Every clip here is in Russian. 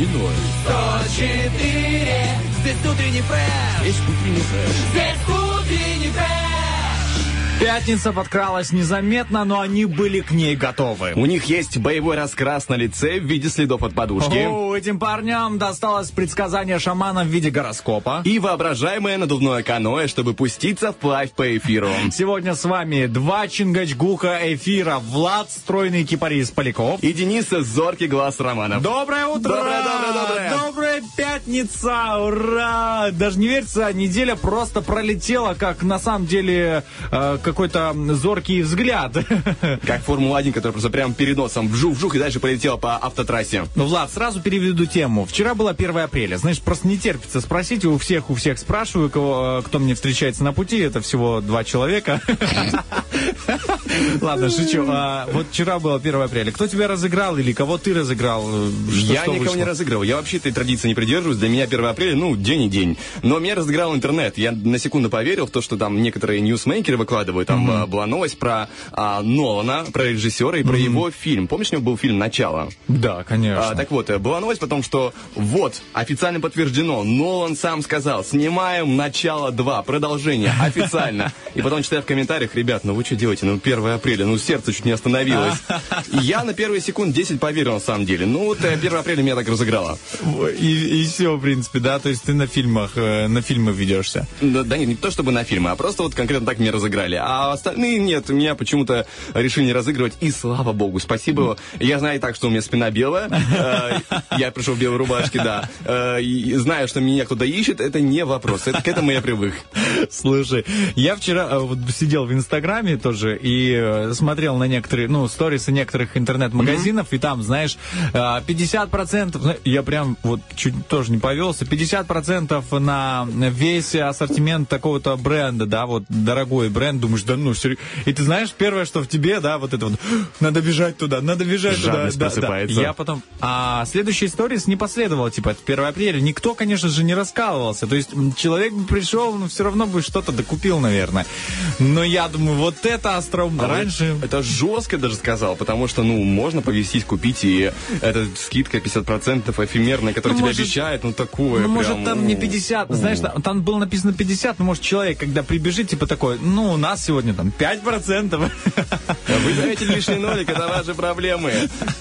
И ноль. 104 Здесь утренний фреш Здесь утренний фреш. Здесь Пятница подкралась незаметно, но они были к ней готовы. У них есть боевой раскрас на лице в виде следов от подушки. О, этим парням досталось предсказание шамана в виде гороскопа. И воображаемое надувное каноэ, чтобы пуститься вплавь по эфиру. Сегодня с вами два Чингачгука эфира. Влад, стройный кипарис Поляков. И Дениса зоркий глаз Романов. Доброе утро! Доброе, доброе, доброе. Добрая пятница! Ура! Даже не верится, неделя просто пролетела, как на самом деле э, какой-то зоркий взгляд. Как Формула-1, которая просто прям перед носом вжух-вжух и дальше полетела по автотрассе. Ну, Влад, сразу переведу тему. Вчера было 1 апреля. Знаешь, просто не терпится спросить. У всех, у всех спрашиваю, кого, э, кто мне встречается на пути. Это всего два человека. Ладно, шучу. А, вот вчера было 1 апреля. Кто тебя разыграл или кого ты разыграл? Что- я что никого вышло? не разыгрывал. Я вообще этой традиции не придерживаюсь. Для меня 1 апреля, ну, день и день. Но меня разыграл интернет. Я на секунду поверил в то, что там некоторые ньюсмейкеры выкладывают. Там а, была новость про а, Нолана, про режиссера и про его фильм. Помнишь, у него был фильм «Начало»? Да, конечно. А, так вот, э, была новость потом, что вот, официально подтверждено, Нолан сам сказал, снимаем «Начало 2», продолжение, официально. И потом читаю в комментариях, ребят, ну вы что делаете, ну 1 апреля, ну сердце чуть не остановилось. И я на первые секунд 10 поверил на самом деле. Ну вот э, 1 апреля меня так разыграло. И, и все, в принципе, да? То есть ты на фильмах, э, на фильмы ведешься. Да, да нет, не то чтобы на фильмы, а просто вот конкретно так меня разыграли. А остальные нет, меня почему-то решили не разыгрывать. И слава богу, спасибо. Я знаю и так, что у меня спина белая. Э, Я пришел в белой рубашке, да. Э, И знаю, что меня кто-то ищет, это не вопрос. Это, к этому я привык. Слушай, я вчера э, вот сидел в Инстаграме тоже и смотрел на некоторые, ну, сторисы некоторых интернет-магазинов, и там, знаешь, э, 50%, зна- я прям вот чуть тоже не повелся, 50% на весь ассортимент такого-то бренда, да, вот дорогой бренд, думаешь, да ну, сери- и ты знаешь, первое, что в тебе, да, вот это вот, надо бежать туда, надо бежать Жадность туда. Да, да. просыпается. Я потом, а следующий сторис не последовал, типа, это 1 апреля, никто, конечно же, не раскалывался, то есть человек бы пришел, но все равно бы что-то докупил, наверное. Но я думаю, вот это остроумно. Раньше... Это жестко даже сказал, потому что, ну, можно повесить, купить, и эта скидка 50% эфемерная, которая Ну, тебе может- обещает, ну, такое Ну, может, прям, там не ну, 50, ну. знаешь, там, там было написано 50, но, может, человек, когда прибежит, типа такой, ну, у нас сегодня там 5%. Вы даете лишний нолик, это ваши проблемы.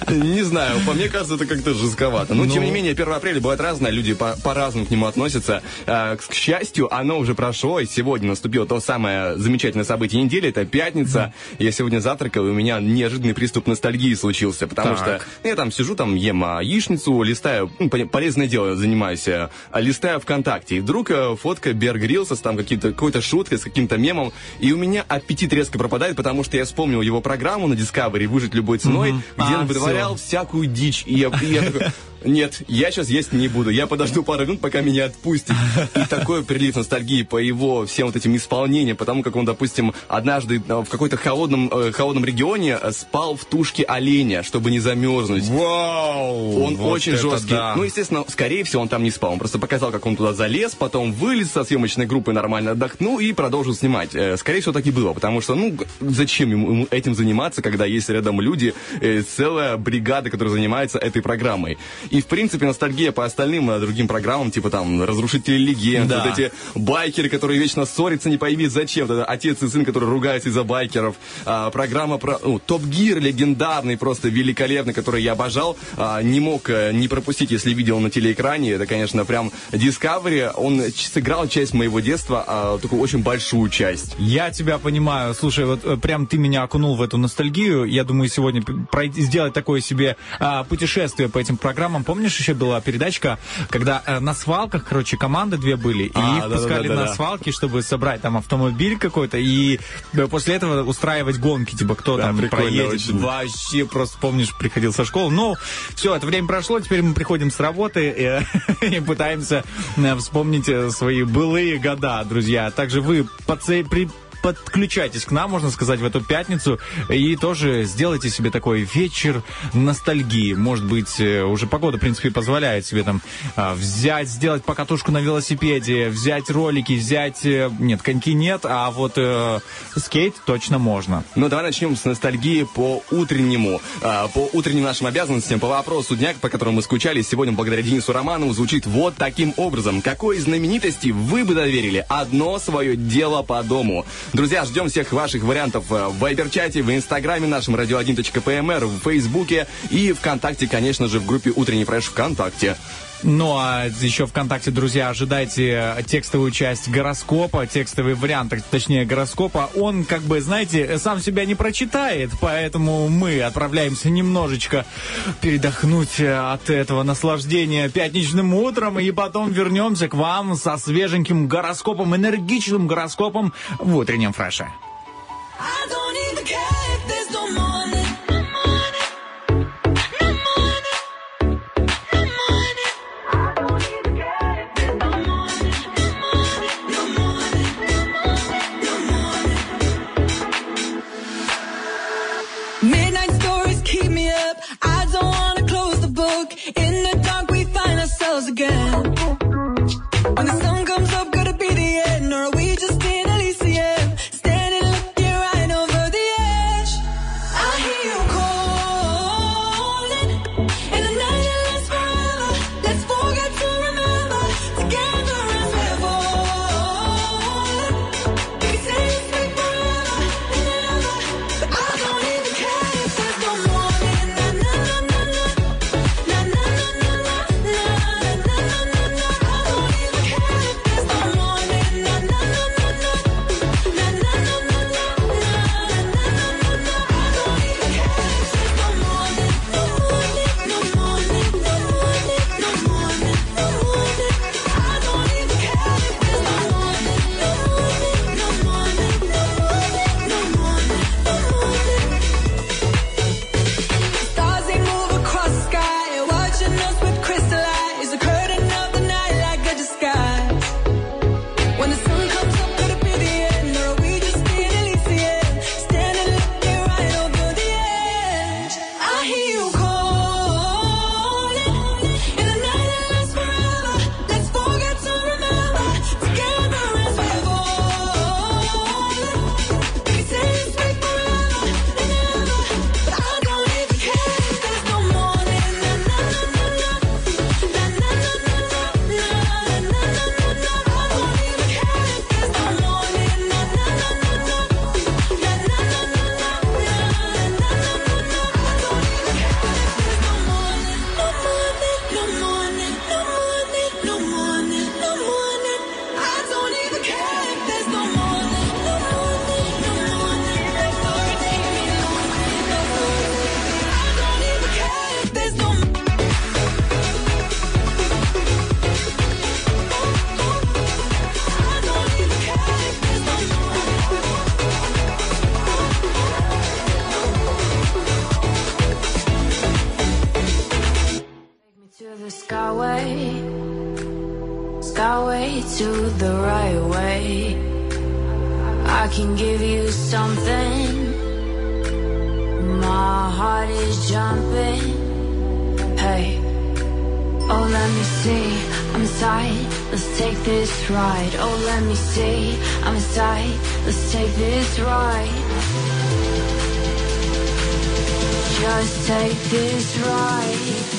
Не знаю, по мне кажется, это как-то жестковато. Но, Ну. тем не менее, 1 апреля бывает разное, люди по- по-разному к нему относятся. А, К счастью, оно уже прошло, и сегодня наступило то самое замечательное событие недели, это пятница. Я сегодня завтракал, и у меня неожиданный приступ ностальгии случился, потому Так. что я там сижу, там ем а, яичницу, листаю, ну, полезное дело занимаюсь, а, листаю ВКонтакте, и вдруг э, фотка Бер Грилса с там каким-то, какой-то шуткой, с каким-то мемом, и у меня аппетит резко пропадает, потому что я вспомнил его программу на Discovery «Выжить любой ценой», Мгм. где А, он вытворял всякую дичь, и я, и я такой... Нет, я сейчас есть не буду. Я подожду пару минут, пока меня отпустит. И такой прилив ностальгии по его всем вот этим исполнениям, потому как он, допустим, однажды э, в какой-то холодном, э, холодном регионе спал в тушке оленя, чтобы не замерзнуть. Вау! Он вот очень жесткий. да. Ну, естественно, скорее всего, он там не спал. Он просто показал, как он туда залез, потом вылез со съемочной группы, нормально отдохнул и продолжил снимать. Э, Скорее всего, так и было, потому что, ну, зачем ему, ему этим заниматься, когда есть рядом люди, э, целая бригада, которая занимается этой программой. И, в принципе, ностальгия по остальным э, другим программам, типа там «Разрушители легенд», Да. вот эти байкеры, которые вечно ссорятся, не пойми зачем, это отец и сын, которые ругаются из-за байкеров, А, программа про ну, Топ Гир легендарный, просто великолепный, который я обожал, а, не мог э, не пропустить, если видел на телеэкране, это, конечно, прям Discovery, он сыграл часть моего детства, а, такую очень большую часть. Я тебя понимаю. Слушай, вот э, прям ты меня окунул в эту ностальгию. Я думаю, сегодня пройти, сделать такое себе а, путешествие по этим программам Самом, помнишь, еще была передачка, когда э, на свалках, короче, команды две были, а, и их да, пускали да, да, на да. свалки, чтобы собрать там автомобиль какой-то, и да, после этого устраивать гонки, типа, кто да, там проедет. Очень. Вообще, просто помнишь, приходил со школы. Ну, все, это время прошло, теперь мы приходим с работы и, э, и пытаемся э, вспомнить э, свои былые года, друзья. Также вы подце- при подключайтесь к нам, можно сказать, в эту пятницу и тоже сделайте себе такой вечер ностальгии. Может быть, э, уже погода, в принципе, позволяет себе там а, взять, сделать покатушку на велосипеде, взять ролики, взять... Э, нет, коньки нет, а вот э, скейт точно можно. Ну, давай начнем с ностальгии по утреннему, э, по утренним нашим обязанностям, по вопросу дня, по которому мы скучали. Сегодня, благодаря Денису Романову, звучит вот таким образом. Какой знаменитости вы бы доверили одно свое дело по дому? Друзья, ждем всех ваших вариантов э, в вайбер-чате, в инстаграме нашем radio1.pmr, эм в фейсбуке и ВКонтакте, конечно же, в группе «Утренний фреш» ВКонтакте. Ну а еще ВКонтакте, друзья, ожидайте текстовую часть гороскопа, текстовый вариант, точнее гороскопа. Он, как бы, знаете, сам себя не прочитает, поэтому мы отправляемся немножечко передохнуть э, от этого наслаждения пятничным утром и потом вернемся к вам со свеженьким гороскопом, энергичным гороскопом в утреннем фреше. I to the right way. I can give you something. My heart is jumping. Hey, oh let me see. I'm inside. Let's take this ride. Oh let me see. I'm inside. Let's take this ride. Just take this ride.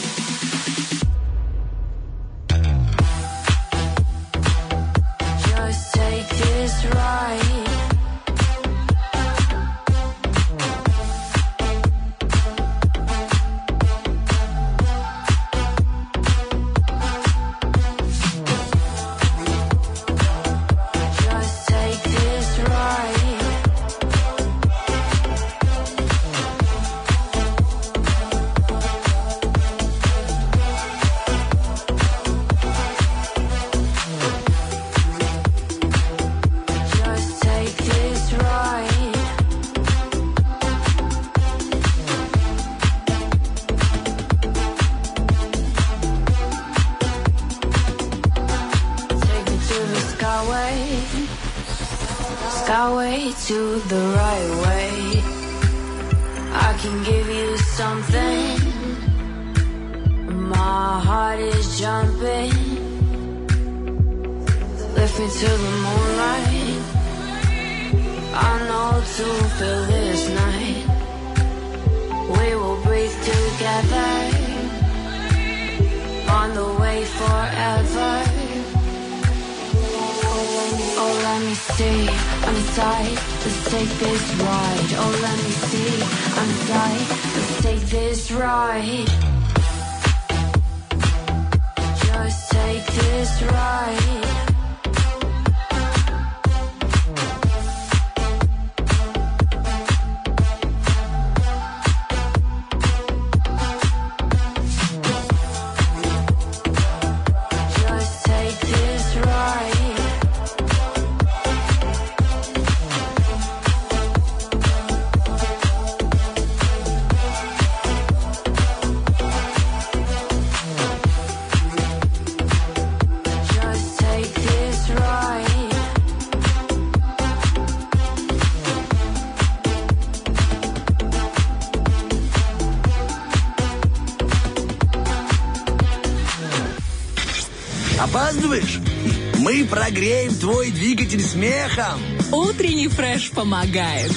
про мы прогреем твой двигатель смехом. Утренний фреш помогает.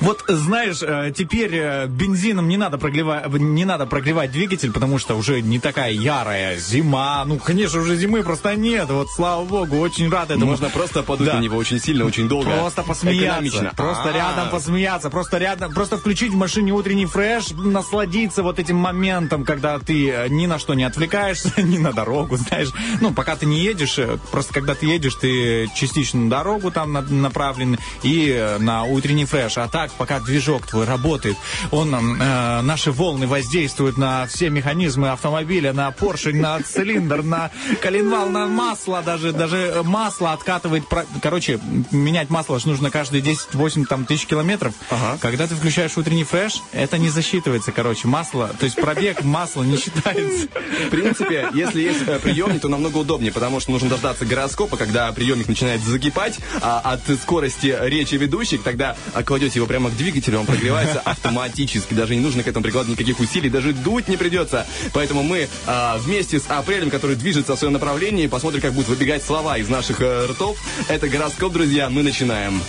Вот знаешь, э, теперь э, бензином не надо, прогрева- не надо прогревать двигатель, потому что уже не такая ярая зима. Ну, конечно, уже зимы просто нет. Вот, слава богу, очень рад этому. Можно просто подуть Да. на него очень сильно, очень долго. Просто посмеяться. Экономично. Просто А. рядом посмеяться. Просто рядом, просто включить в машине утренний фреш, насладиться вот этим моментом, когда ты э, ни на что не отвлекаешься, ни на дорогу, знаешь. Ну, пока ты не едешь, просто когда ты едешь, ты частично на дорогу там на- направлен и э, на утренний фреш. А так, пока движок твой работает, он, э, наши волны воздействуют на все механизмы автомобиля, на поршень, на цилиндр, на коленвал, на масло, даже, даже масло откатывает. Короче, менять масло ж нужно каждые 10-8 там, тысяч километров. Ага. Когда ты включаешь утренний фреш, это не засчитывается, короче, масло. То есть пробег масла не считается. В принципе, если есть э, приемник, то намного удобнее, потому что нужно дождаться гороскопа, когда приемник начинает закипать а от скорости речи ведущих, тогда кладете его прямо к двигателю, он прогревается автоматически, даже не нужно к этому прикладывать никаких усилий, даже дуть не придется. Поэтому мы а, вместе с апрелем, который движется в своем направлении, посмотрим, как будут выбегать слова из наших э, ртов. Это гороскоп, друзья, мы начинаем.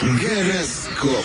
Гороскоп.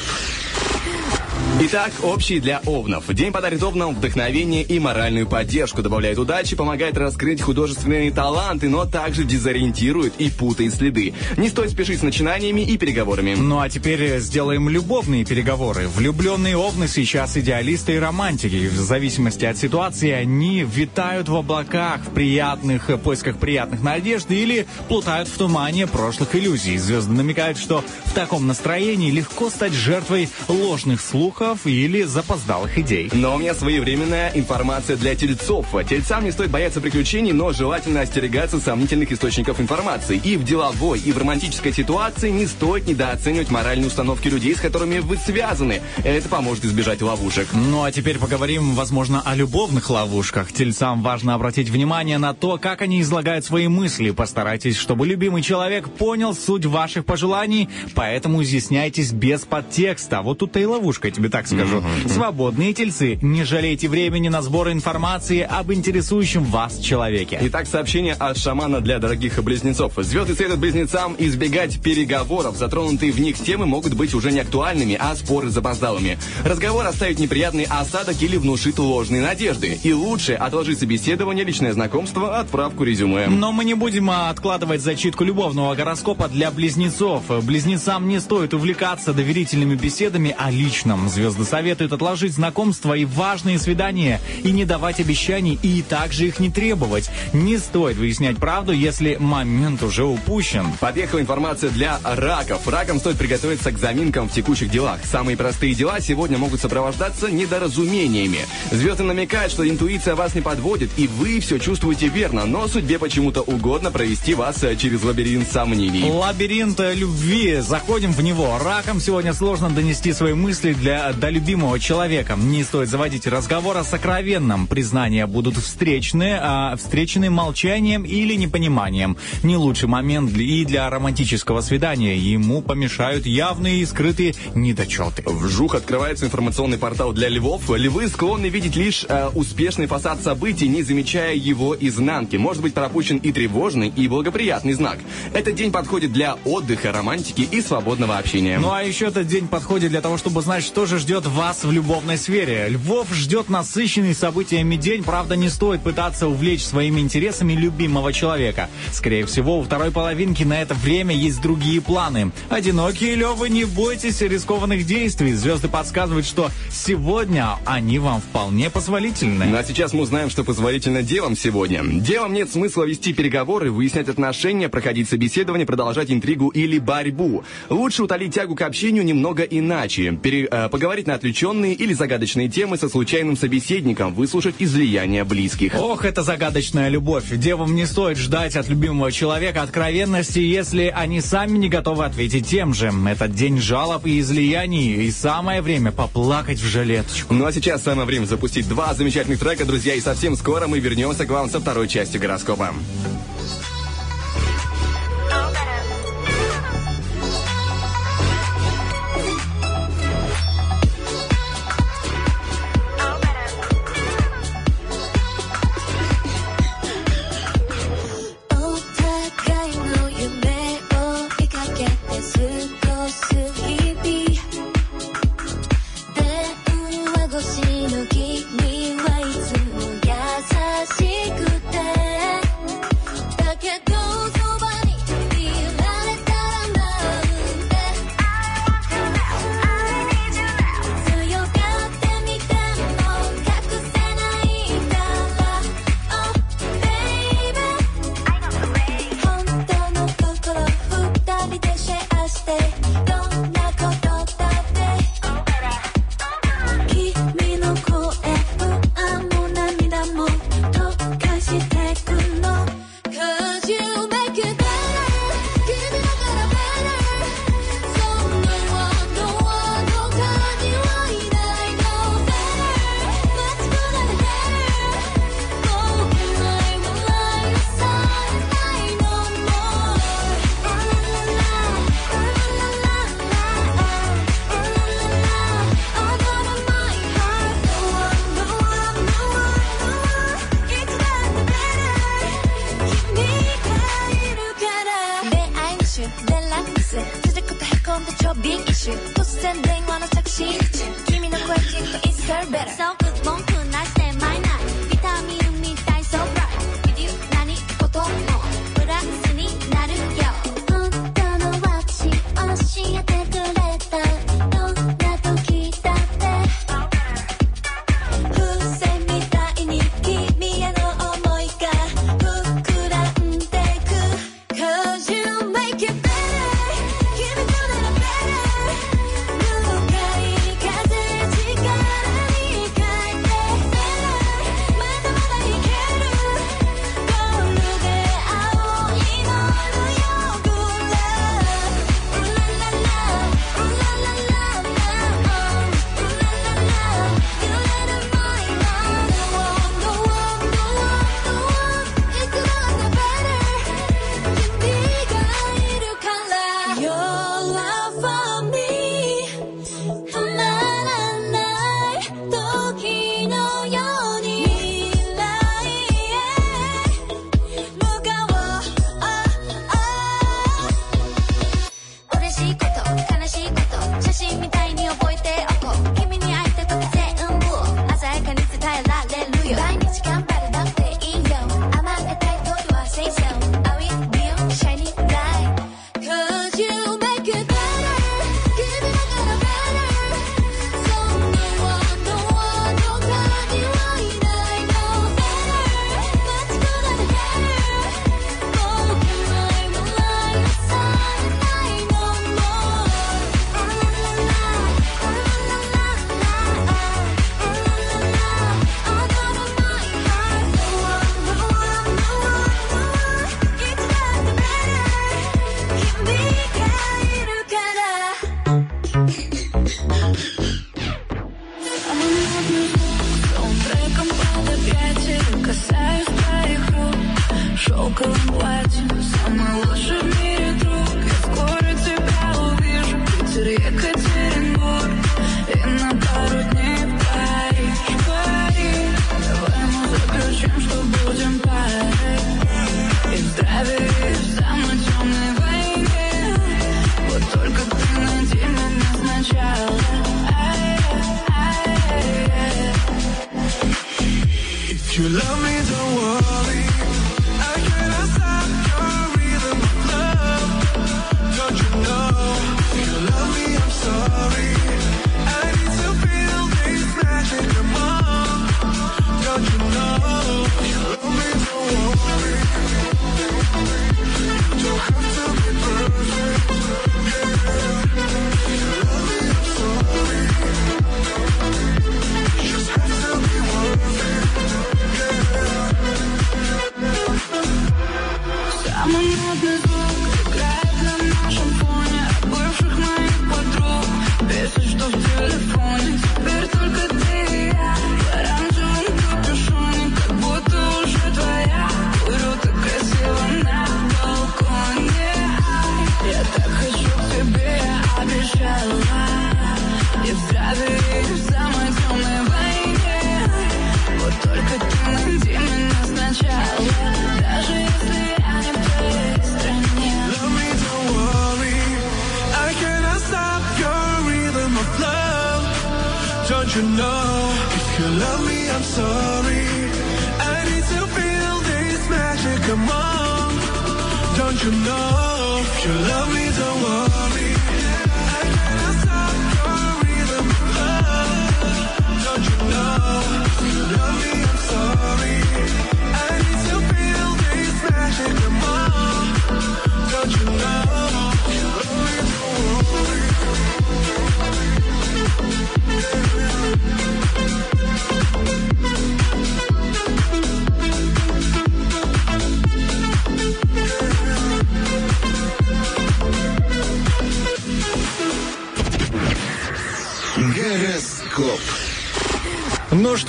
Итак, общий для овнов. День подарит овнам вдохновение и моральную поддержку, добавляет удачи, помогает раскрыть художественные таланты, но также дезориентирует и путает следы. Не стоит спешить с начинаниями и переговорами. Ну а теперь сделаем любовные переговоры. Влюбленные овны сейчас идеалисты и романтики. В зависимости от ситуации они витают в облаках, в приятных э, поисках приятных надежд или плутают в тумане прошлых иллюзий. Звезды намекают, что в таком настроении легко стать жертвой ложных слухов или запоздалых идей. Но у меня своевременная информация для тельцов. Тельцам не стоит бояться приключений, но желательно остерегаться сомнительных источников информации. И в деловой, и в романтической ситуации не стоит недооценивать моральные установки людей, с которыми вы связаны. Это поможет избежать ловушек. Ну а теперь поговорим, возможно, о любовных ловушках. Тельцам важно обратить внимание на то, как они излагают свои мысли. Постарайтесь, чтобы любимый человек понял суть ваших пожеланий, поэтому изъясняйтесь без подтекста. Вот тут-то и ловушка, тебе так скажу. Свободные тельцы, не жалейте времени на сбор информации об интересующем вас человеке. Итак, сообщение от шамана для дорогих близнецов. Звезды советуют близнецам избегать переговоров. Затронутые в них темы могут быть уже не актуальными, а споры запоздалыми. Разговор оставит неприятный осадок или внушит ложные надежды. И лучше отложить собеседование, личное знакомство, отправку резюме. Но мы не будем а, откладывать зачитку любовного гороскопа для близнецов. Близнецам не стоит увлекаться доверительными беседами о личном. Звезды советуют отложить знакомства и важные свидания, и не давать обещаний, и также их не требовать. Не стоит выяснять правду, если момент уже упущен. Подъехала информация для раков. Ракам стоит приготовиться к заминкам в текущих делах. Самые простые дела сегодня могут сопровождаться недоразумениями. Звезды намекают, что интуиция вас не подводит, и вы все чувствуете верно, но судьбе почему-то угодно провести вас э, через лабиринт сомнений. Лабиринт э, любви. Заходим в него. Ракам сегодня сложно донести свои мысли для, до любимого человека. Не стоит заводить разговор о сокровенном. Признания будут встречны, а встречены молчанием или непониманием. Не лучший момент и для романтического свидания. Ему помешают явные и скрытые недочеты. Вжух открывается информационный портал для львов. Львы склонны видеть лишь э, успешный фасад событий, не замечая его изнанки. Может быть пропущен и тревожный, и благоприятный знак. Этот день подходит для отдыха, романтики и свободного общения. Ну а еще этот день подходит для того, чтобы знать, что же ждет вас в любовной сфере. Львов ждет насыщенный событиями день, правда не стоит пытаться увлечь своими интересами любимого человека. Скорее всего, у второй половинки на это время есть другие планы. Одинокие львы, не бойтесь рискованных действий. Звезды подсказывают, что сегодня они вам вполне позволительны. Ну а сейчас мы узнаем, что позволительно девам сегодня. Девам нет смысла вести переговоры, выяснять отношения, проходить собеседование, продолжать интригу или борьбу. Лучше утолить тягу к общению немного иначе. Пере- э, поговорить на отвлеченные или загадочные темы со случайным собеседником, выслушать излияния близких. Ох, это загадочная любовь. Девам не стоит ждать от любимого человека откровенности, если они сами не готовы ответить тем же. Этот день жалоб и излияний, и самое время поплакать в жилеточку. Ну а сейчас самое время запустить два замечательных трека, друзья, и совсем скоро мы вернемся к вам со второй частью гороскопа.「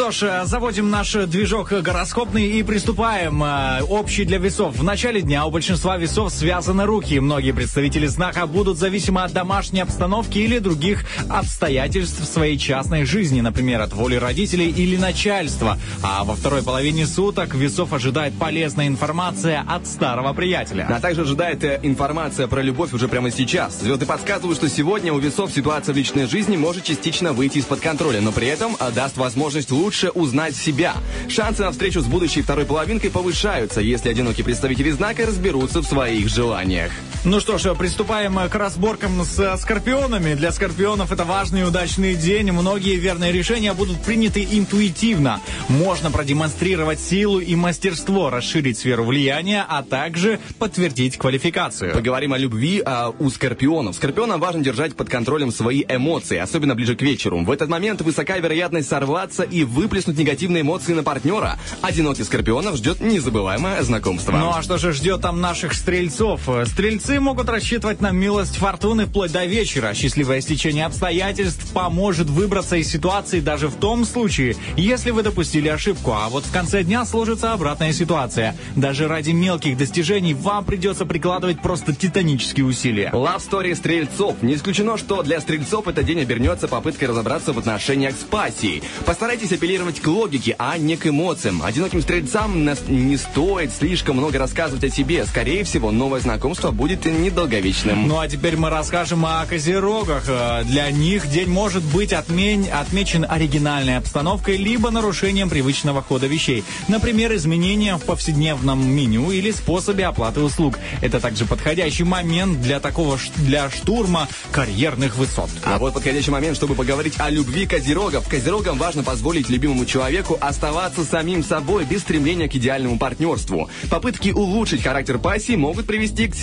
что ж, э, заводим наш движок гороскопный и приступаем. Э, Общий для весов. В начале дня у большинства весов связаны руки. Многие представители знака будут зависимы от домашней обстановки или других обстоятельств в своей частной жизни, например, от воли родителей или начальства. А во второй половине суток весов ожидает полезная информация от старого приятеля. А также ожидает э, информация про любовь уже прямо сейчас. Звезды подсказывают, что сегодня у весов ситуация в личной жизни может частично выйти из-под контроля, но при этом э, даст возможность лучше узнать себя. Шансы на встречу с будущей второй половинкой повышаются, если одинокие представители знака разберутся в своих желаниях. Ну что ж, приступаем к разборкам с э, скорпионами. Для скорпионов это важный и удачный день. Многие верные решения будут приняты интуитивно. Можно продемонстрировать силу и мастерство, расширить сферу влияния, а также подтвердить квалификацию. Поговорим о любви а, у скорпионов. Скорпионам важно держать под контролем свои эмоции, особенно ближе к вечеру. В этот момент высока вероятность сорваться и выплеснуть негативные эмоции на партнера. Одиноких скорпионов ждет незабываемое знакомство. Ну а что же ждет там наших стрельцов? Стрельцы могут рассчитывать на милость фортуны вплоть до вечера. Счастливое стечение обстоятельств поможет выбраться из ситуации даже в том случае, если вы допустили ошибку. А вот в конце дня сложится обратная ситуация. Даже ради мелких достижений вам придется прикладывать просто титанические усилия. Love Story стрельцов. Не исключено, что для стрельцов этот день обернется попыткой разобраться в отношениях с пассией. Постарайтесь апеллировать к логике, а не к эмоциям. Одиноким стрельцам не стоит слишком много рассказывать о себе. Скорее всего, новое знакомство будет недолговечным. Ну а теперь мы расскажем о козерогах. Э, Для них день может быть отмен- отмечен оригинальной обстановкой либо нарушением привычного хода вещей. Например, изменением в повседневном меню или способе оплаты услуг. Это также подходящий момент для такого для штурма карьерных высот. А вот подходящий момент, чтобы поговорить о любви козерогов. Козерогам важно позволить любимому человеку оставаться самим собой без стремления к идеальному партнерству. Попытки улучшить характер пассии могут привести к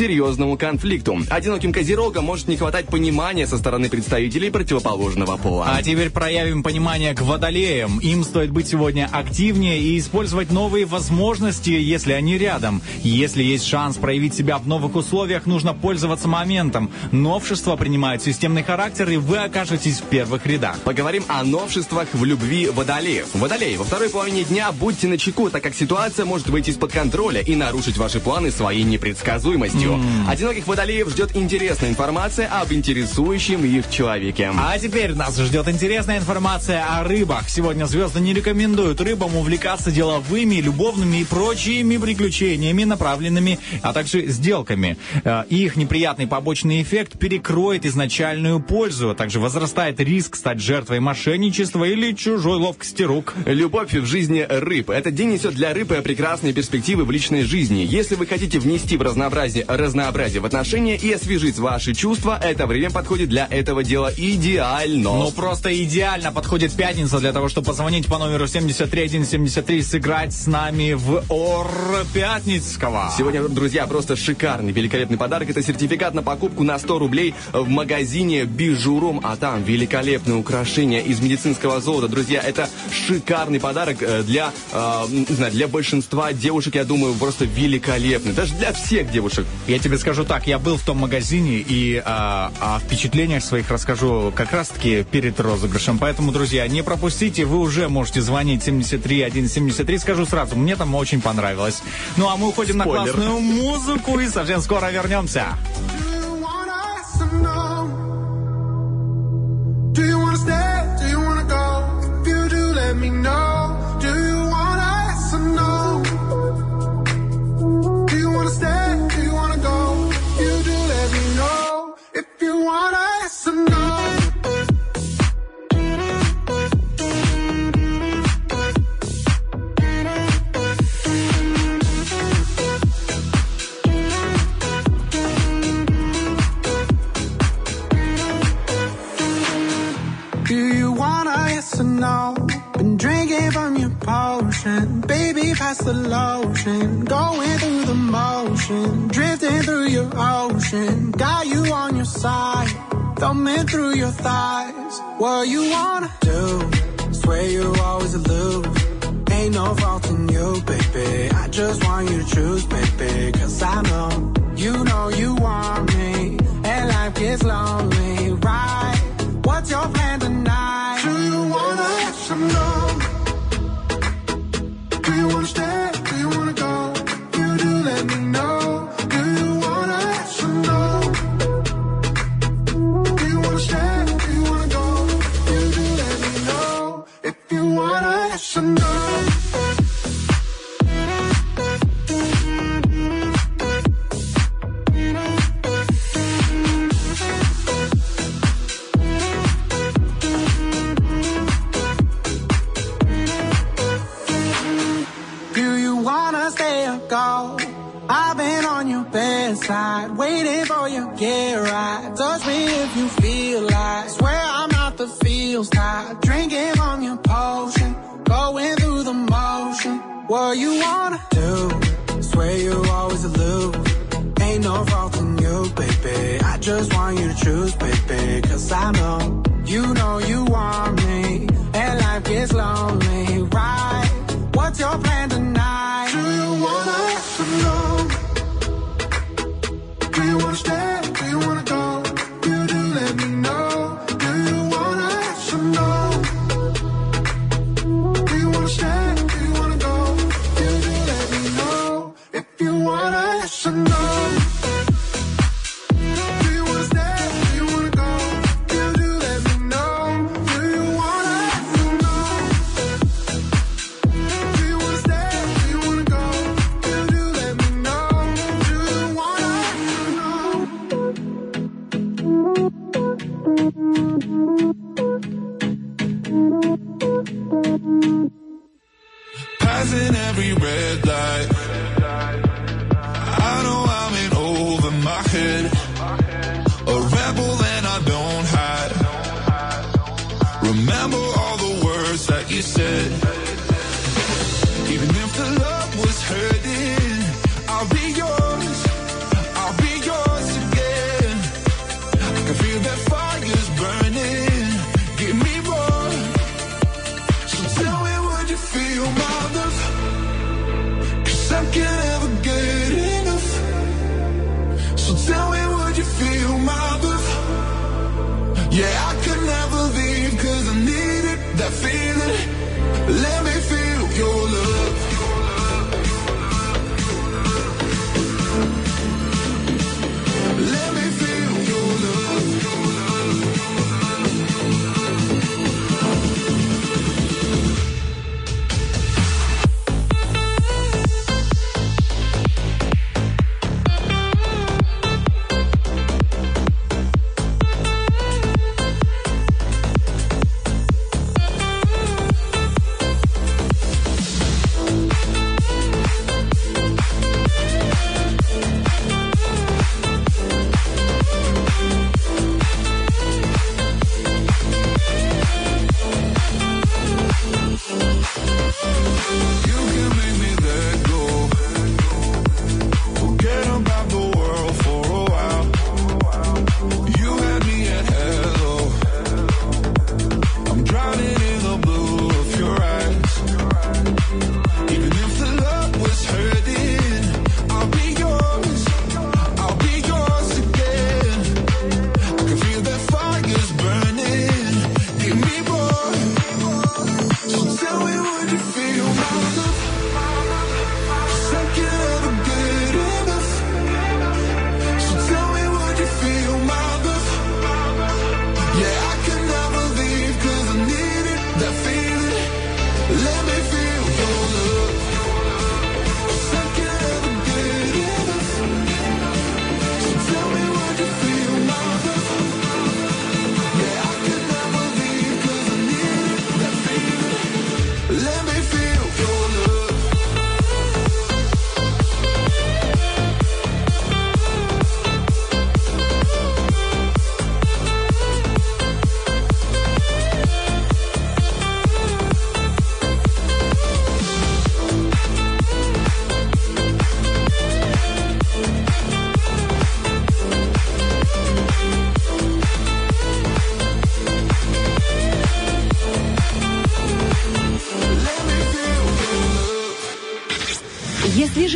серьезному конфликту. Одиноким козерогам может не хватать понимания со стороны представителей противоположного пола. А теперь проявим понимание к водолеям. Им стоит быть сегодня активнее и использовать новые возможности, если они рядом. Если есть шанс проявить себя в новых условиях, нужно пользоваться моментом. Новшества принимают системный характер, и вы окажетесь в первых рядах. Поговорим о новшествах в любви водолеев. Водолеи, во второй половине дня будьте начеку, так как ситуация может выйти из-под контроля и нарушить ваши планы своей непредсказуемостью. Одиноких водолеев ждет интересная информация об интересующем их человеке. А теперь нас ждет интересная информация о рыбах. Сегодня звезды не рекомендуют рыбам увлекаться деловыми, любовными и прочими приключениями, направленными, а также сделками. Э, Их неприятный побочный эффект перекроет изначальную пользу, также возрастает риск стать жертвой мошенничества или чужой ловкости рук. Любовь в жизни рыб. Этот день несет для рыбы прекрасные перспективы в личной жизни. Если вы хотите внести в разнообразие, разнообразие в отношения и освежить ваши чувства, это время подходит для этого дела идеально. Ну, просто идеально подходит пятница для того, чтобы позвонить по номеру 73173 и сыграть с нами в Ор Пятницкого. Сегодня, друзья, просто шикарный, великолепный подарок. Это сертификат на покупку на 100 рублей в магазине Бижуром, а там великолепные украшения из медицинского золота. Друзья, это шикарный подарок э, для, э, не знаю, для большинства девушек, я думаю, просто великолепный. Даже для всех девушек. Я тебе скажу так, я был в том магазине и а, о впечатлениях своих расскажу как раз-таки перед розыгрышем. Поэтому, друзья, не пропустите, вы уже можете звонить 73 173. Скажу сразу, мне там очень понравилось. Ну а мы уходим на Спойлер. классную музыку и совсем скоро вернемся. Do you wanna yes or no? Do you wanna stay? Do you wanna go? If you do, let me know. Do you wanna yes or no? Through your thighs. What you wanna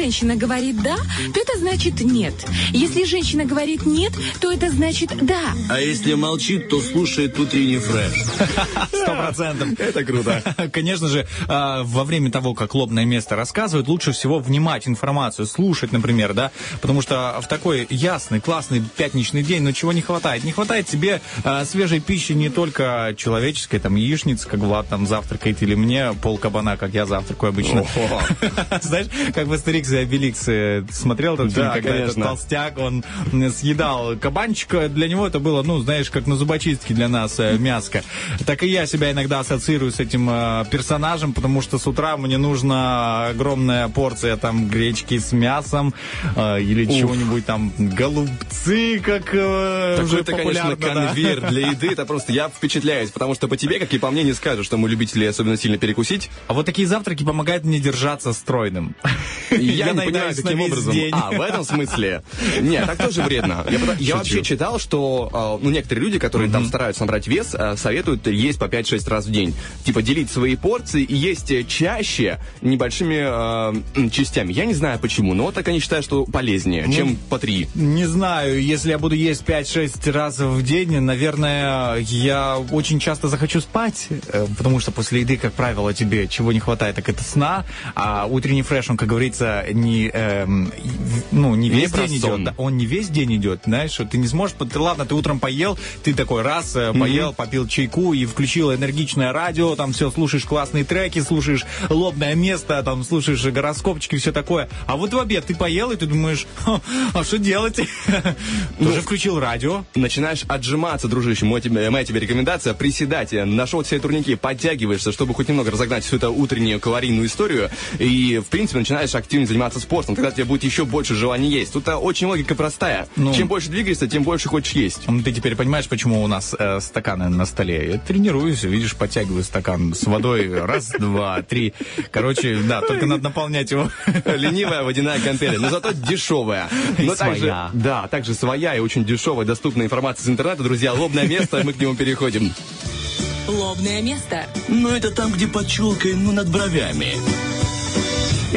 женщина говорит «да», то это значит «нет». Если женщина говорит «нет», то это значит «да». А если молчит, то слушает утренний фреш. Сто процентов. Это круто. Конечно же, а, во время того, как лобное место рассказывает, лучше всего внимать информацию, слушать, например, да, потому что в такой ясный, классный пятничный день, ну чего не хватает? Не хватает тебе а, свежей пищи не только человеческой, там, яичницы, как Влад там завтракает, или мне пол кабана, как я завтракаю обычно. Знаешь, как в Астерикс и Обеликс э, смотрел этот фильм, Да, когда этот толстяк, он съедал кабанчика, для него это было, ну, знаешь, как на зубочистке для нас э, мяско. Так и я себя иногда ассоциирую с этим э, персонажем, потому что с утра мне нужна огромная порция там гречки с мясом э, или чего-нибудь там, голубцы, как э, уже Такой-то, конечно, да. конвейер для еды, это просто я впечатляюсь, потому что по тебе, как и по мне, не скажешь, что мы любители особенно сильно перекусить. А вот такие завтраки помогают мне держаться стройным. И я, не понимаю, весь образом. день. А, в этом смысле. Нет, так тоже вредно. Я, я вообще читал, что э, ну, некоторые люди, которые там стараются набрать вес, э, советуют есть по 5-6 раз в день. Типа делить свои порции и есть э, чаще небольшими э, частями. Я не знаю почему, но так они считают, что полезнее, чем по 3. Не знаю, если я буду есть 5-6 раз в день, наверное, я очень часто захочу спать, э, потому что после еды, как правило, тебе чего не хватает, так это сна, а утренний фреш, он, как говорится, не, в- ну, не Не весь про день идет. да, Он не весь день идет, знаешь, что ты не сможешь, ты ладно, ты утром поел, ты такой раз э, поел, попил чайку и включил энергичное радио, там все, слушаешь классные треки, слушаешь лобное место, там слушаешь гороскопчики, все такое. А вот в обед ты поел, и ты думаешь, «Ха, а что делать? Тоже включил радио. Начинаешь отжиматься, дружище. Мой тебе- моя тебе рекомендация приседать. Нашел все турники, подтягиваешься, чтобы хоть немного разогнать всю эту утреннюю калорийную историю. И, в принципе, начинаешь активно заниматься спортом. Тогда тебе будет еще больше желания есть. Тут очень логика простая. Ну. Чем больше двигаешься, тем больше хочешь есть. Ну, Ты теперь понимаешь, почему у нас э, стаканы на столе? Я тренируюсь, видишь, подтягиваю стакан с водой. Раз, два, три. Короче, да, только надо наполнять его. Ленивая водяная контейнер, но зато дешевая. Но также, своя. да, также своя и очень дешевая, доступная информация из интернета. Друзья, лобное место, мы к нему переходим. Лобное место. Ну, это там, где под челкой, ну, над бровями.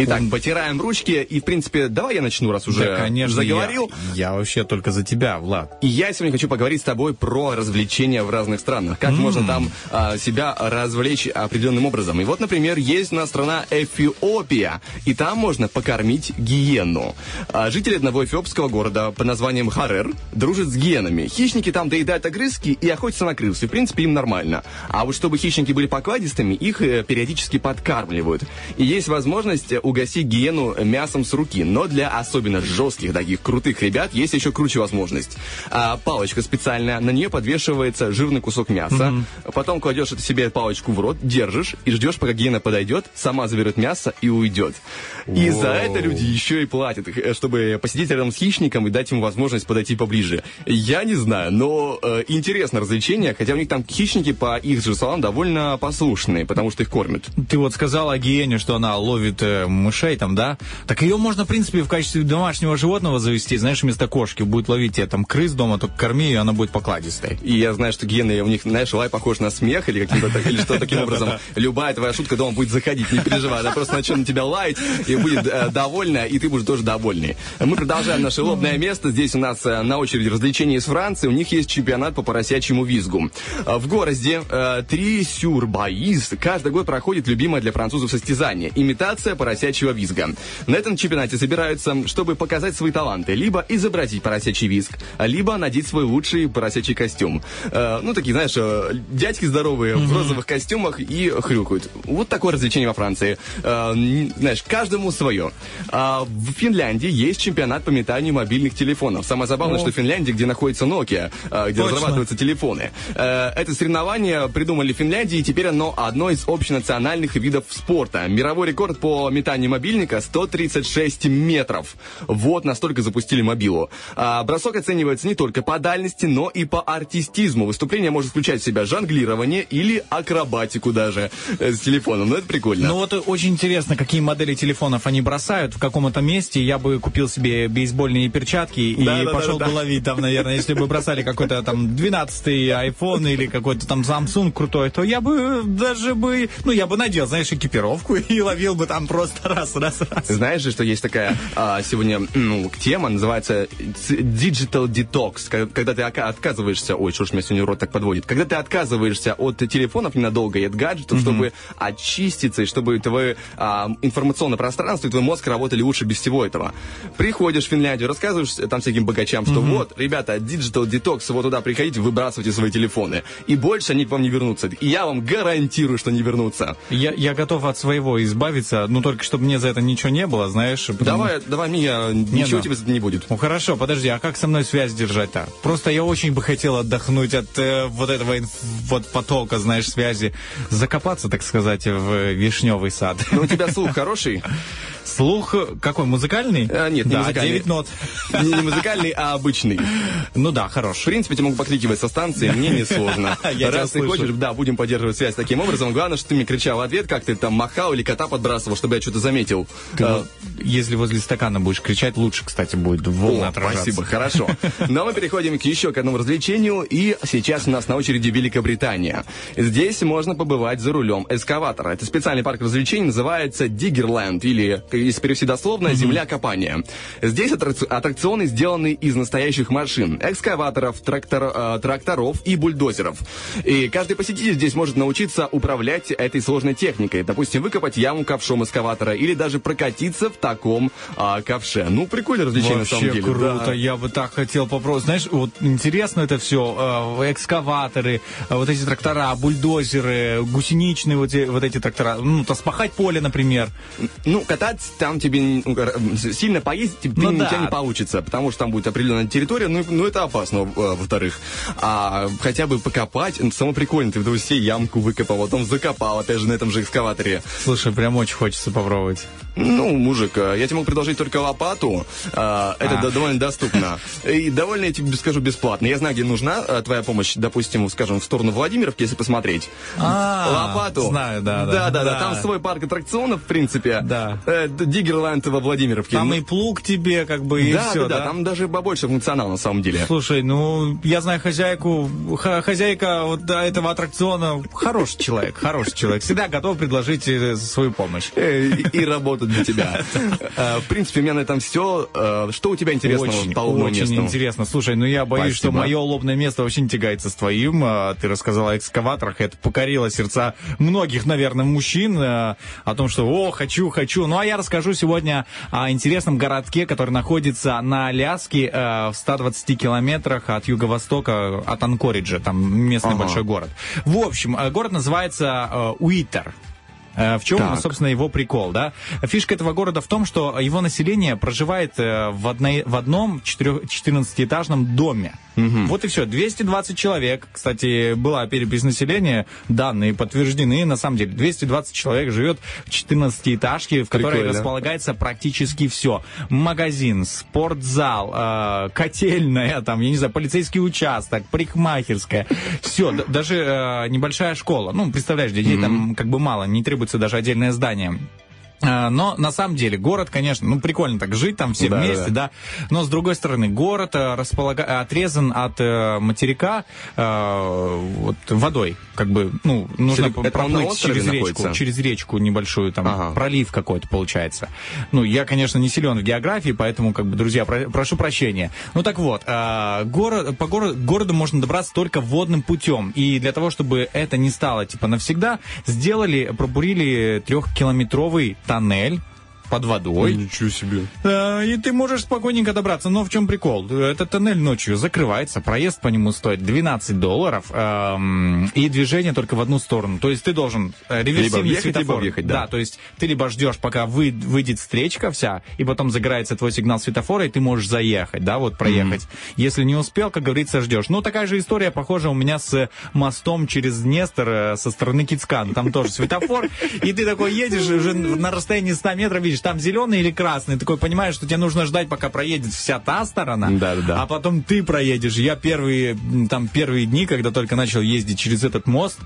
Итак, потираем ручки. И, в принципе, давай я начну, раз уже Да, конечно, заговорил. Я, я вообще только за тебя, Влад. И я сегодня хочу поговорить с тобой про развлечения в разных странах. Как можно там а, себя развлечь определенным образом. И вот, например, есть у нас страна Эфиопия. И там можно покормить гиену. А, жители одного эфиопского города под названием Харер дружат с гиенами. Хищники там доедают огрызки и охотятся на крыс. И, в принципе, им нормально. А вот чтобы хищники были покладистыми, их э, периодически подкармливают. И есть возможность э, угостить гиену мясом с руки. Но для особенно жестких, таких крутых ребят есть еще круче возможность. А, палочка специальная, на нее подвешивается жирный кусок мяса. Потом кладешь это себе палочку в рот, держишь и ждешь, пока гиена подойдет, сама заберет мясо и уйдет. И за это люди еще и платят, э, чтобы посидеть рядом с хищником и дать ему возможность подойти поближе. Я не знаю, но э, интересно развлечение, хотя у них там хищники, по их же словам, довольно послушные, потому что их кормят. Ты вот сказала о гиене, что она ловит э, мышей там, да? Так ее можно, в принципе, в качестве домашнего животного завести, знаешь, вместо кошки. Будет ловить тебе там крыс дома, только корми ее, она будет покладистой. И я знаю, что гены, у них, знаешь, лай похож на смех или каким-то так- или что таким образом. Любая твоя шутка дома будет заходить, не переживай. Она просто начнет на тебя лаять и будет э, довольна, и ты будешь тоже довольный. Мы продолжаем наше лобное место. Здесь у нас э, на очереди развлечения из Франции. У них есть чемпионат по поросячьему визгу. В городе э, Три-Сюр-Баиз каждый год проходит любимое для французов состязание – имитация поросячьего визга. На этом чемпионате собираются, чтобы показать свои таланты, либо изобразить поросячий визг, либо надеть свой лучший поросячий костюм. Э, ну, такие, знаешь, э, дядьки здоровые в розовых костюмах и хрюкают. Вот такое развлечение во Франции. Э, знаешь, каждому свое. А в Финляндии есть чемпионат по метанию мобильных телефонов. Самое забавное, что в Финляндии, где находится Nokia, э, где Точно. разрабатываются телефоны. Э, Это соревнование придумали в Финляндии, и теперь оно одно из общенациональных видов спорта. Мировой рекорд по метанию мобильника 136 метров. Вот настолько запустили мобилу. А бросок оценивается не только по дальности, но и по артистизму. Выступление может включать в себя жонглирование или акробатику даже э, с телефоном. Ну, это прикольно. Ну вот э, очень интересно, какие модели телефонов они бросают в каком-то месте. Я бы купил себе бейсбольные перчатки и Да, пошел да, бы ловить там, наверное, если бы бросали какой-то там 12-й iPhone или какой-то там Samsung крутой, то я бы даже бы, ну я бы надел, знаешь, экипировку и ловил бы там просто раз, раз, раз. Знаешь же, что есть такая а, сегодня ну, тема, называется digital detox, когда ты отказываешься, ой, что ж меня сегодня рот так подводит, когда ты отказываешься от телефонов ненадолго и от гаджетов, чтобы очиститься и чтобы твое а, информационное пространство и твой мозг работали лучше без всего этого. Приходишь в Финляндию, рассказываешь там всяким богачам, что вот, ребята, digital detox, вот туда приходите, выбрасывайте свои телефоны, и больше они к вам не вернутся. И я вам гарантирую, что не вернутся. Я, я готов от своего избавиться, ну только чтобы мне за это ничего не было, знаешь. потому- Давай, давай, Мия, ничего ну. тебе не будет. Ну хорошо, подожди, а как со мной связь держать-то? Просто я очень бы хотел отдохнуть от э, вот этого инф- вот потока, знаешь, связи. Закопаться, так сказать, в вишневый сад. Ну, у тебя слух хороший? Слух какой, музыкальный? А, нет, не да, музыкальный. 9 нот. Не, не музыкальный, а обычный. Ну да, В хороший. принципе, тебе могу покрикивать со станции, мне не сложно. Я Раз ты хочешь, да, будем поддерживать связь таким образом. Главное, что ты мне кричал в ответ, как ты там махал или кота подбрасывал, чтобы я что-то заметил. Ты Э, если возле стакана будешь кричать, лучше, кстати, будет волны О, отражаться. спасибо, хорошо. Но мы переходим к еще к одному развлечению, и сейчас у нас на очереди Великобритания. Здесь можно побывать за рулем эскаватора. Это специальный парк развлечений, называется Диггерленд, или, если перевести дословно, земля копания. Здесь аттрак- аттракционы сделаны из настоящих машин, экскаваторов, трактор- э, тракторов и бульдозеров. И каждый посетитель здесь может научиться управлять этой сложной техникой. Допустим, выкопать яму ковшом эскаватора или даже прокатиться в таком а, ковше. Ну, прикольное развлечение на самом Вообще деле. круто, да. я бы так хотел попробовать. Знаешь, вот интересно это все, экскаваторы, э, вот эти трактора, бульдозеры, гусеничные вот, эти- вот эти трактора, ну, то спахать поле, например. Ну, кататься там тебе сильно поездить тебе, Ну у да. тебя не получится, потому что там будет определенная территория, ну, ну это опасно, э, во-вторых. А хотя бы покопать, ну, самое прикольное, ты в себе ямку выкопал, потом закопал, опять же, на этом же экскаваторе. Слушай, прям очень хочется попробовать. Ну, мужик, э, я тебе могу предложить только лопату, э, это А. довольно доступно. И довольно, я тебе скажу, бесплатно. Я знаю, где нужна твоя помощь, допустим, скажем, в сторону Владимировки, если посмотреть. А, Лопату. знаю, да, да. Да, да, да, Да. там свой парк аттракционов, в принципе. Да. Диггерленд во Владимировке. Там Ну, и плуг тебе, как бы, и да, все, да, да, там даже побольше функционал на самом деле. Слушай, ну, я знаю хозяйку, хозяйка вот этого аттракциона, хороший человек, хороший человек, всегда готов предложить э, свою помощь. Э, И, работать для тебя. Э, В принципе, у меня на этом все. Что у тебя интересного Очень, по лобному очень месту? интересно. Слушай, ну я боюсь, что мое лобное место вообще не тягается с твоим. Ты рассказал о экскаваторах. Это покорило сердца многих, наверное, мужчин о том, что «О, хочу, хочу». Ну а я расскажу сегодня о интересном городке, который находится на Аляске э, в 120 километрах от юго-востока, от Анкориджа. Там местный Ага. большой город. В общем, э, город называется э, Уитер. Э, В чем, Так. собственно, его прикол, да? Фишка этого города в том, что его население проживает э, в, одной, в одном четырех- 14-этажном доме. Вот и все. 220 человек. Кстати, была перепись населения, данные подтверждены. На самом деле, 220 человек живет в 14-этажке, в которой Прикольно. располагается практически все. Магазин, спортзал, э, котельная, там, я не знаю, полицейский участок, парикмахерская. Все, даже э, небольшая школа. Ну, представляешь, детей там как бы мало, не требуется даже отдельное здание. А, Но на самом деле город, конечно, ну прикольно так жить там все Да, вместе, да. Но с другой стороны, город э, располага- отрезан от э, материка э, вот, водой, как бы, ну нужно Это проплыть через речку, находится? через речку небольшую, там Ага. пролив какой-то получается. Ну я, конечно, не силен в географии, поэтому, как бы, друзья, про- прошу прощения. Ну так вот, э, город, по горо- к городу можно добраться только водным путем, и для того, чтобы это не стало типа навсегда, сделали, пробурили трехкилометровый тоннель под водой. Ничего себе. Э, И ты можешь спокойненько добраться. Но в чем прикол? Этот тоннель ночью закрывается, проезд по нему стоит 12 долларов, эм, и движение только в одну сторону. То есть ты должен э, реверсивный въехать, либо светофор. въехать, да. то есть ты либо ждешь, пока вы, выйдет встречка вся, и потом загорается твой сигнал светофора, и ты можешь заехать, да, вот проехать. Если не успел, как говорится, ждешь. Ну, такая же история похожа у меня с мостом через Днестр э, со стороны Кицкан. Там тоже светофор, и ты такой едешь уже на расстоянии 100 метров, видишь, там зеленый или красный, такой понимаешь, что тебе нужно ждать, пока проедет вся та сторона, Да-да-да. а потом ты проедешь. Я первые, там, первые дни, когда только начал ездить через этот мост,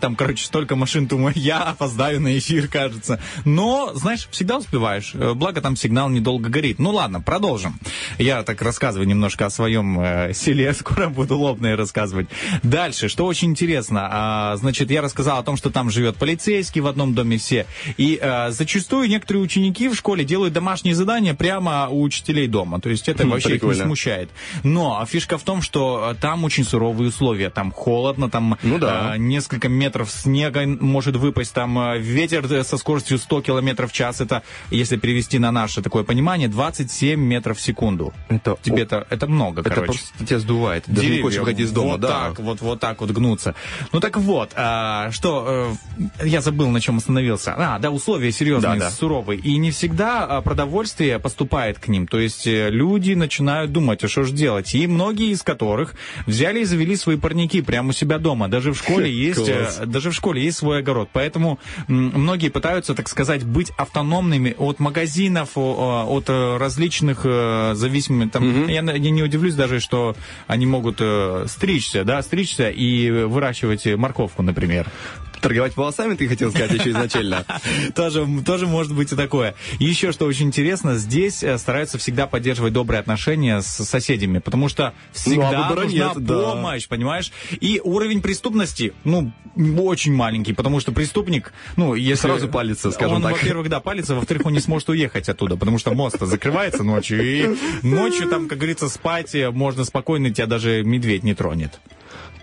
Там, короче, столько машин, думаю, я опоздаю на эфир, кажется. Но, знаешь, всегда успеваешь. Э, Благо, там сигнал недолго горит. Ну ладно, продолжим. Я так рассказываю немножко о своем э, селе. Скоро буду лобное рассказывать. Дальше, что очень интересно. а, значит, я рассказал о том, что там живет полицейский в одном доме все. И э, зачастую некоторые ученики в школе делают домашние задания прямо у учителей дома. То есть это Хм, вообще их не прикольно. смущает. Но фишка в том, что э, там очень суровые условия. Там холодно, там Ну да. э, несколько метров снега может выпасть, там э, ветер э, со скоростью 100 километров в час, это, если перевести на наше такое понимание, 27 метров в секунду. Это Тебе это, это много, Это короче. просто тебя сдувает. Даже не Деревья хочешь выходить из дома, вот да. так, вот, вот так вот гнутся. Ну так вот, а, что, э, я забыл, на чем остановился. А, да, условия серьезные, Да, да. суровые. И не всегда а, продовольствие поступает к ним. То есть люди начинают думать, а что же делать. И многие из которых взяли и завели свои парники прямо у себя дома. Даже в школе есть, э, даже в школе есть свой огород. Поэтому многие пытаются, так сказать, быть автономными от магазинов, от э, различных э, зависимых. Там, я, на- я не удивлюсь даже, что они могут стричься, да, стричься и выращивать морковку, например. Торговать волосами ты хотел сказать еще изначально. тоже, тоже может быть и такое. И еще что очень интересно, здесь э, стараются всегда поддерживать добрые отношения с соседями, потому что всегда Ну, а нужна нет, да. помощь, понимаешь? И уровень преступности, ну, очень маленький, потому что преступник, ну, если... Сразу палится, скажем он, так. во-первых, да, палится, во-вторых, он не сможет уехать оттуда, потому что мост закрывается ночью, и ночью там, как говорится, спать э, можно спокойно, тебя даже медведь не тронет.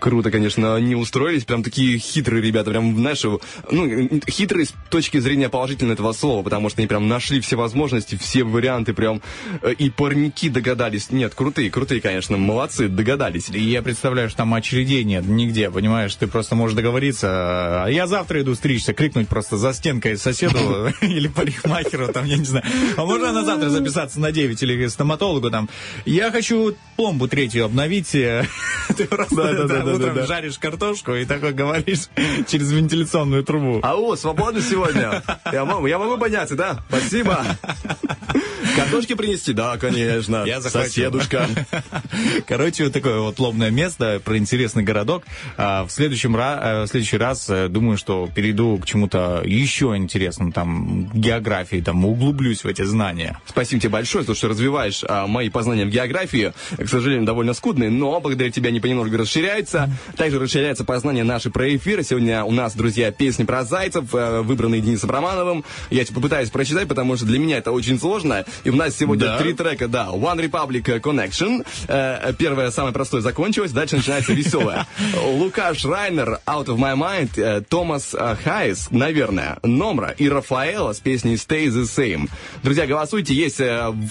Круто, конечно, они устроились, прям такие хитрые ребята, прям, знаешь, ну, хитрые с точки зрения положительного этого слова, потому что они прям нашли все возможности, все варианты, прям, э, и парники догадались. Нет, крутые, крутые, конечно, молодцы, догадались. И я представляю, что там очередей нет нигде, понимаешь? Ты просто можешь договориться. А я завтра иду стричься, крикнуть просто за стенкой соседу или парикмахеру, там, я не знаю. А можно на завтра записаться на 9 или стоматологу там? Я хочу пломбу третью обновить. э, Ты просто Утром жаришь картошку и такой говоришь через вентиляционную трубу. Ау, свободно сегодня? Я могу, я могу подняться, да? Спасибо. Картошки принести? Да, конечно. Я захвачу. Соседушка. Короче, вот такое вот лобное место про интересный городок. А, в, следующем э, в следующий раз э, думаю, что перейду к чему-то еще интересному, там, географии, там, углублюсь в эти знания. Спасибо тебе большое, за то, что развиваешь а, мои познания в географии. К сожалению, довольно скудные, но благодаря тебе они понемногу расширяются. Также расширяется познание наши про эфир. Сегодня у нас, друзья, песни про зайцев, э, выбранные Денисом Романовым. Я тебе попытаюсь прочитать, потому что для меня это очень сложно. И у нас сегодня Да? три трека, да. One Republic Connection. Э, Первое, самое простое, закончилось. Дальше начинается веселое. Лукаш Райнер, Out of My Mind. э, Томас Хайс, наверное. Номра и Рафаэла с песней Stay the Same. Друзья, голосуйте. Есть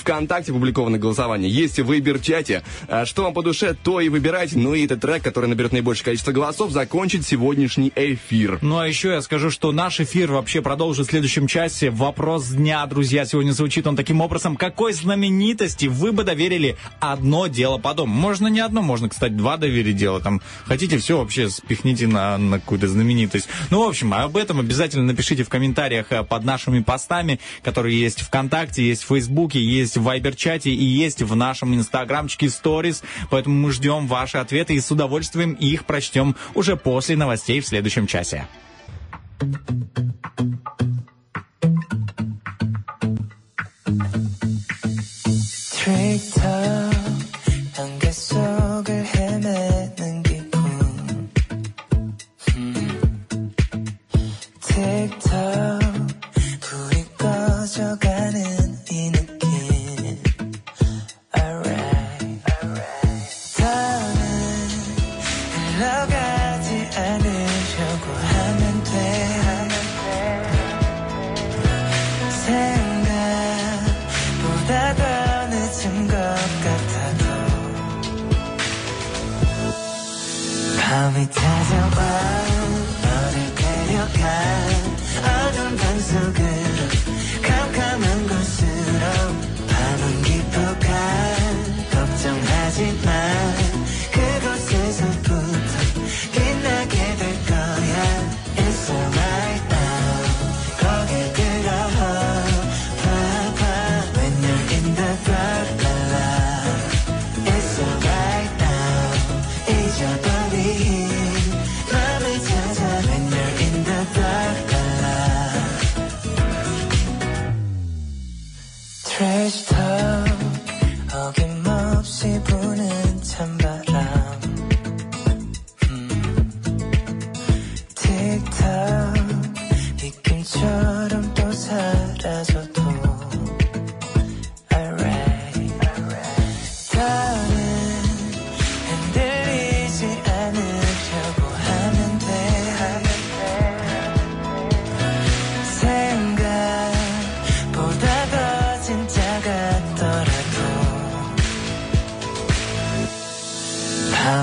ВКонтакте опубликовано голосование. Есть в Вайбер-чате. Э, Что вам по душе, то и выбирайте. Ну и этот трек, который наберет наибольшее количество голосов, закончит сегодняшний эфир. Ну а еще я скажу, что наш эфир вообще продолжит в следующем часе. Вопрос дня, друзья, сегодня звучит он таким образом. Какой знаменитости вы бы доверили одно дело по дому? Можно не одно, можно, кстати, два доверить дело. Там хотите все вообще спихните на, на какую-то знаменитость. Ну, в общем, об этом обязательно напишите в комментариях э, под нашими постами, которые есть ВКонтакте, есть в Фейсбуке, есть в Вайбер-чате и есть в нашем инстаграмчике Stories. Поэтому мы ждем ваши ответы и с удовольствием их прочтем уже после новостей в следующем часе. 트레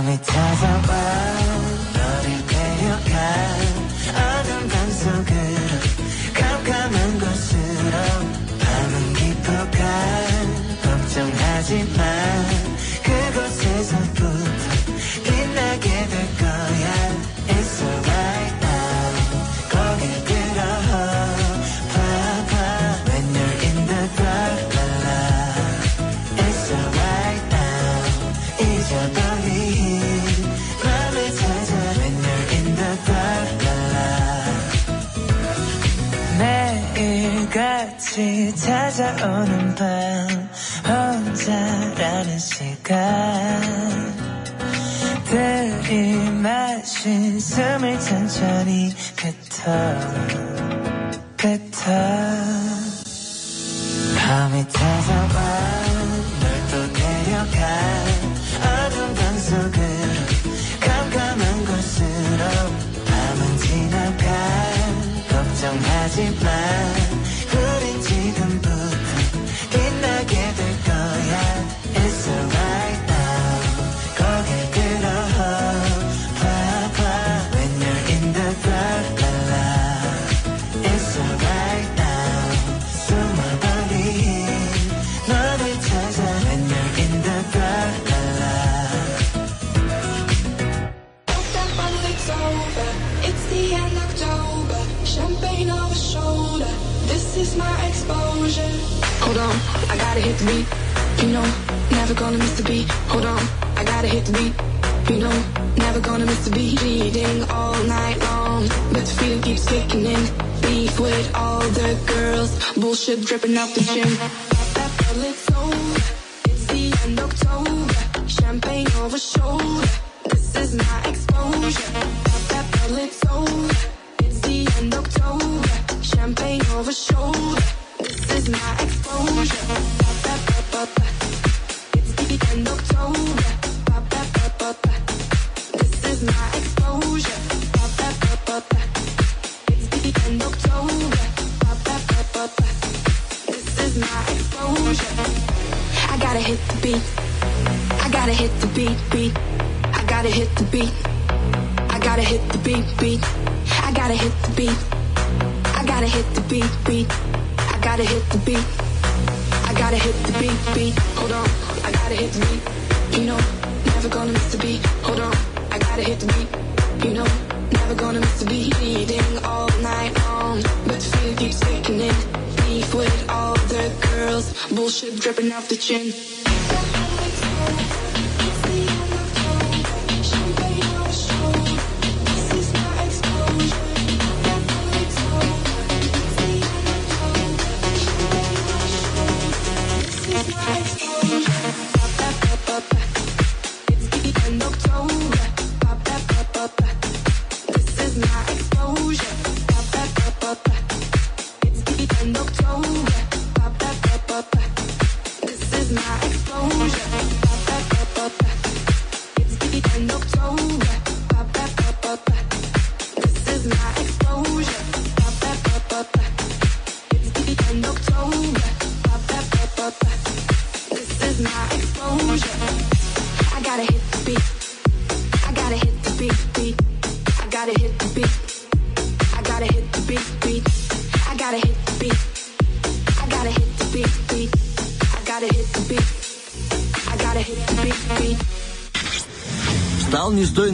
밤이 찾아와 찾아오는 밤 혼자라는 시간. 들이마신 숨을 천천히 뱉어 gotta hit the beat. You know, never gonna miss the beat. Hold on, I gotta hit the beat. You know, never gonna miss the beat. Bleeding all night long, but the feeling keeps kicking in. Beef with all the girls, bullshit dripping out the chin. Bullshit dripping off the chin.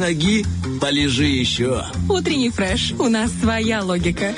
Nagui полежи еще. Утренний фреш. У нас своя логика.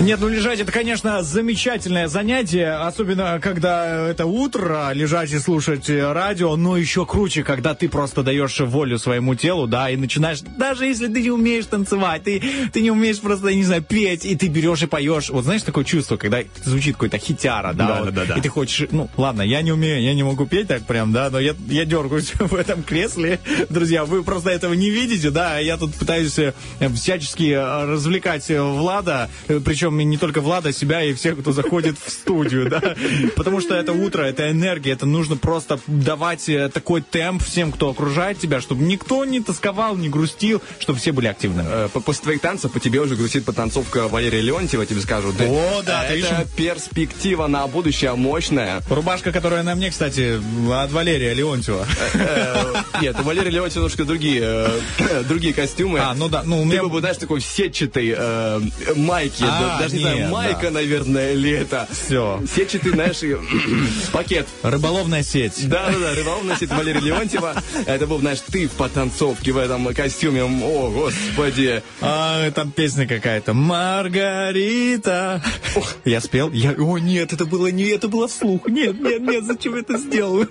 Нет, ну лежать это, конечно, замечательное занятие, особенно когда это утро, лежать и слушать радио, но еще круче, когда ты просто даешь волю своему телу, да, и начинаешь, даже если ты не умеешь танцевать, ты, ты не умеешь просто, я не знаю, петь, и ты берешь и поешь. Вот знаешь такое чувство, когда звучит какой-то хитяра, да, Да, вот, да, да, да. и ты хочешь, ну, ладно, я не умею, я не могу петь так прям, да, но я, я дергаюсь в этом кресле, друзья, вы просто этого не видите, да, а я тут пытаюсь э, всячески э, развлекать э, Влада, причем не только Влада, себя и всех, кто заходит в студию, да, потому что это утро, это энергия, это нужно просто давать такой темп всем, кто окружает тебя, чтобы никто не тосковал, не грустил, чтобы все были активными. По- После твоих танцев по тебе уже грустит потанцовка Валерия Леонтьева, тебе скажут. да, О, да, Это еще- перспектива на будущее мощная. Рубашка, которая на мне, кстати, от Валерия Леонтьева. Нет, у Валерия Леонтьева немножко другие, другие костюмы. А, ну да, ну у Ты меня... бы, знаешь, такой сетчатой э, майки. А, да, даже не нет, знаю, майка, да. наверное, или это. Всё. Сетчатый, знаешь, пакет. Рыболовная сеть. Да, да, да, рыболовная сеть Валерия Леонтьева. Это был, знаешь, ты в потанцовке в этом костюме. О, господи. А, там песня какая-то. Маргарита. Я спел. Я... О, нет, это было не, это было вслух. Нет, нет, нет, зачем это сделал?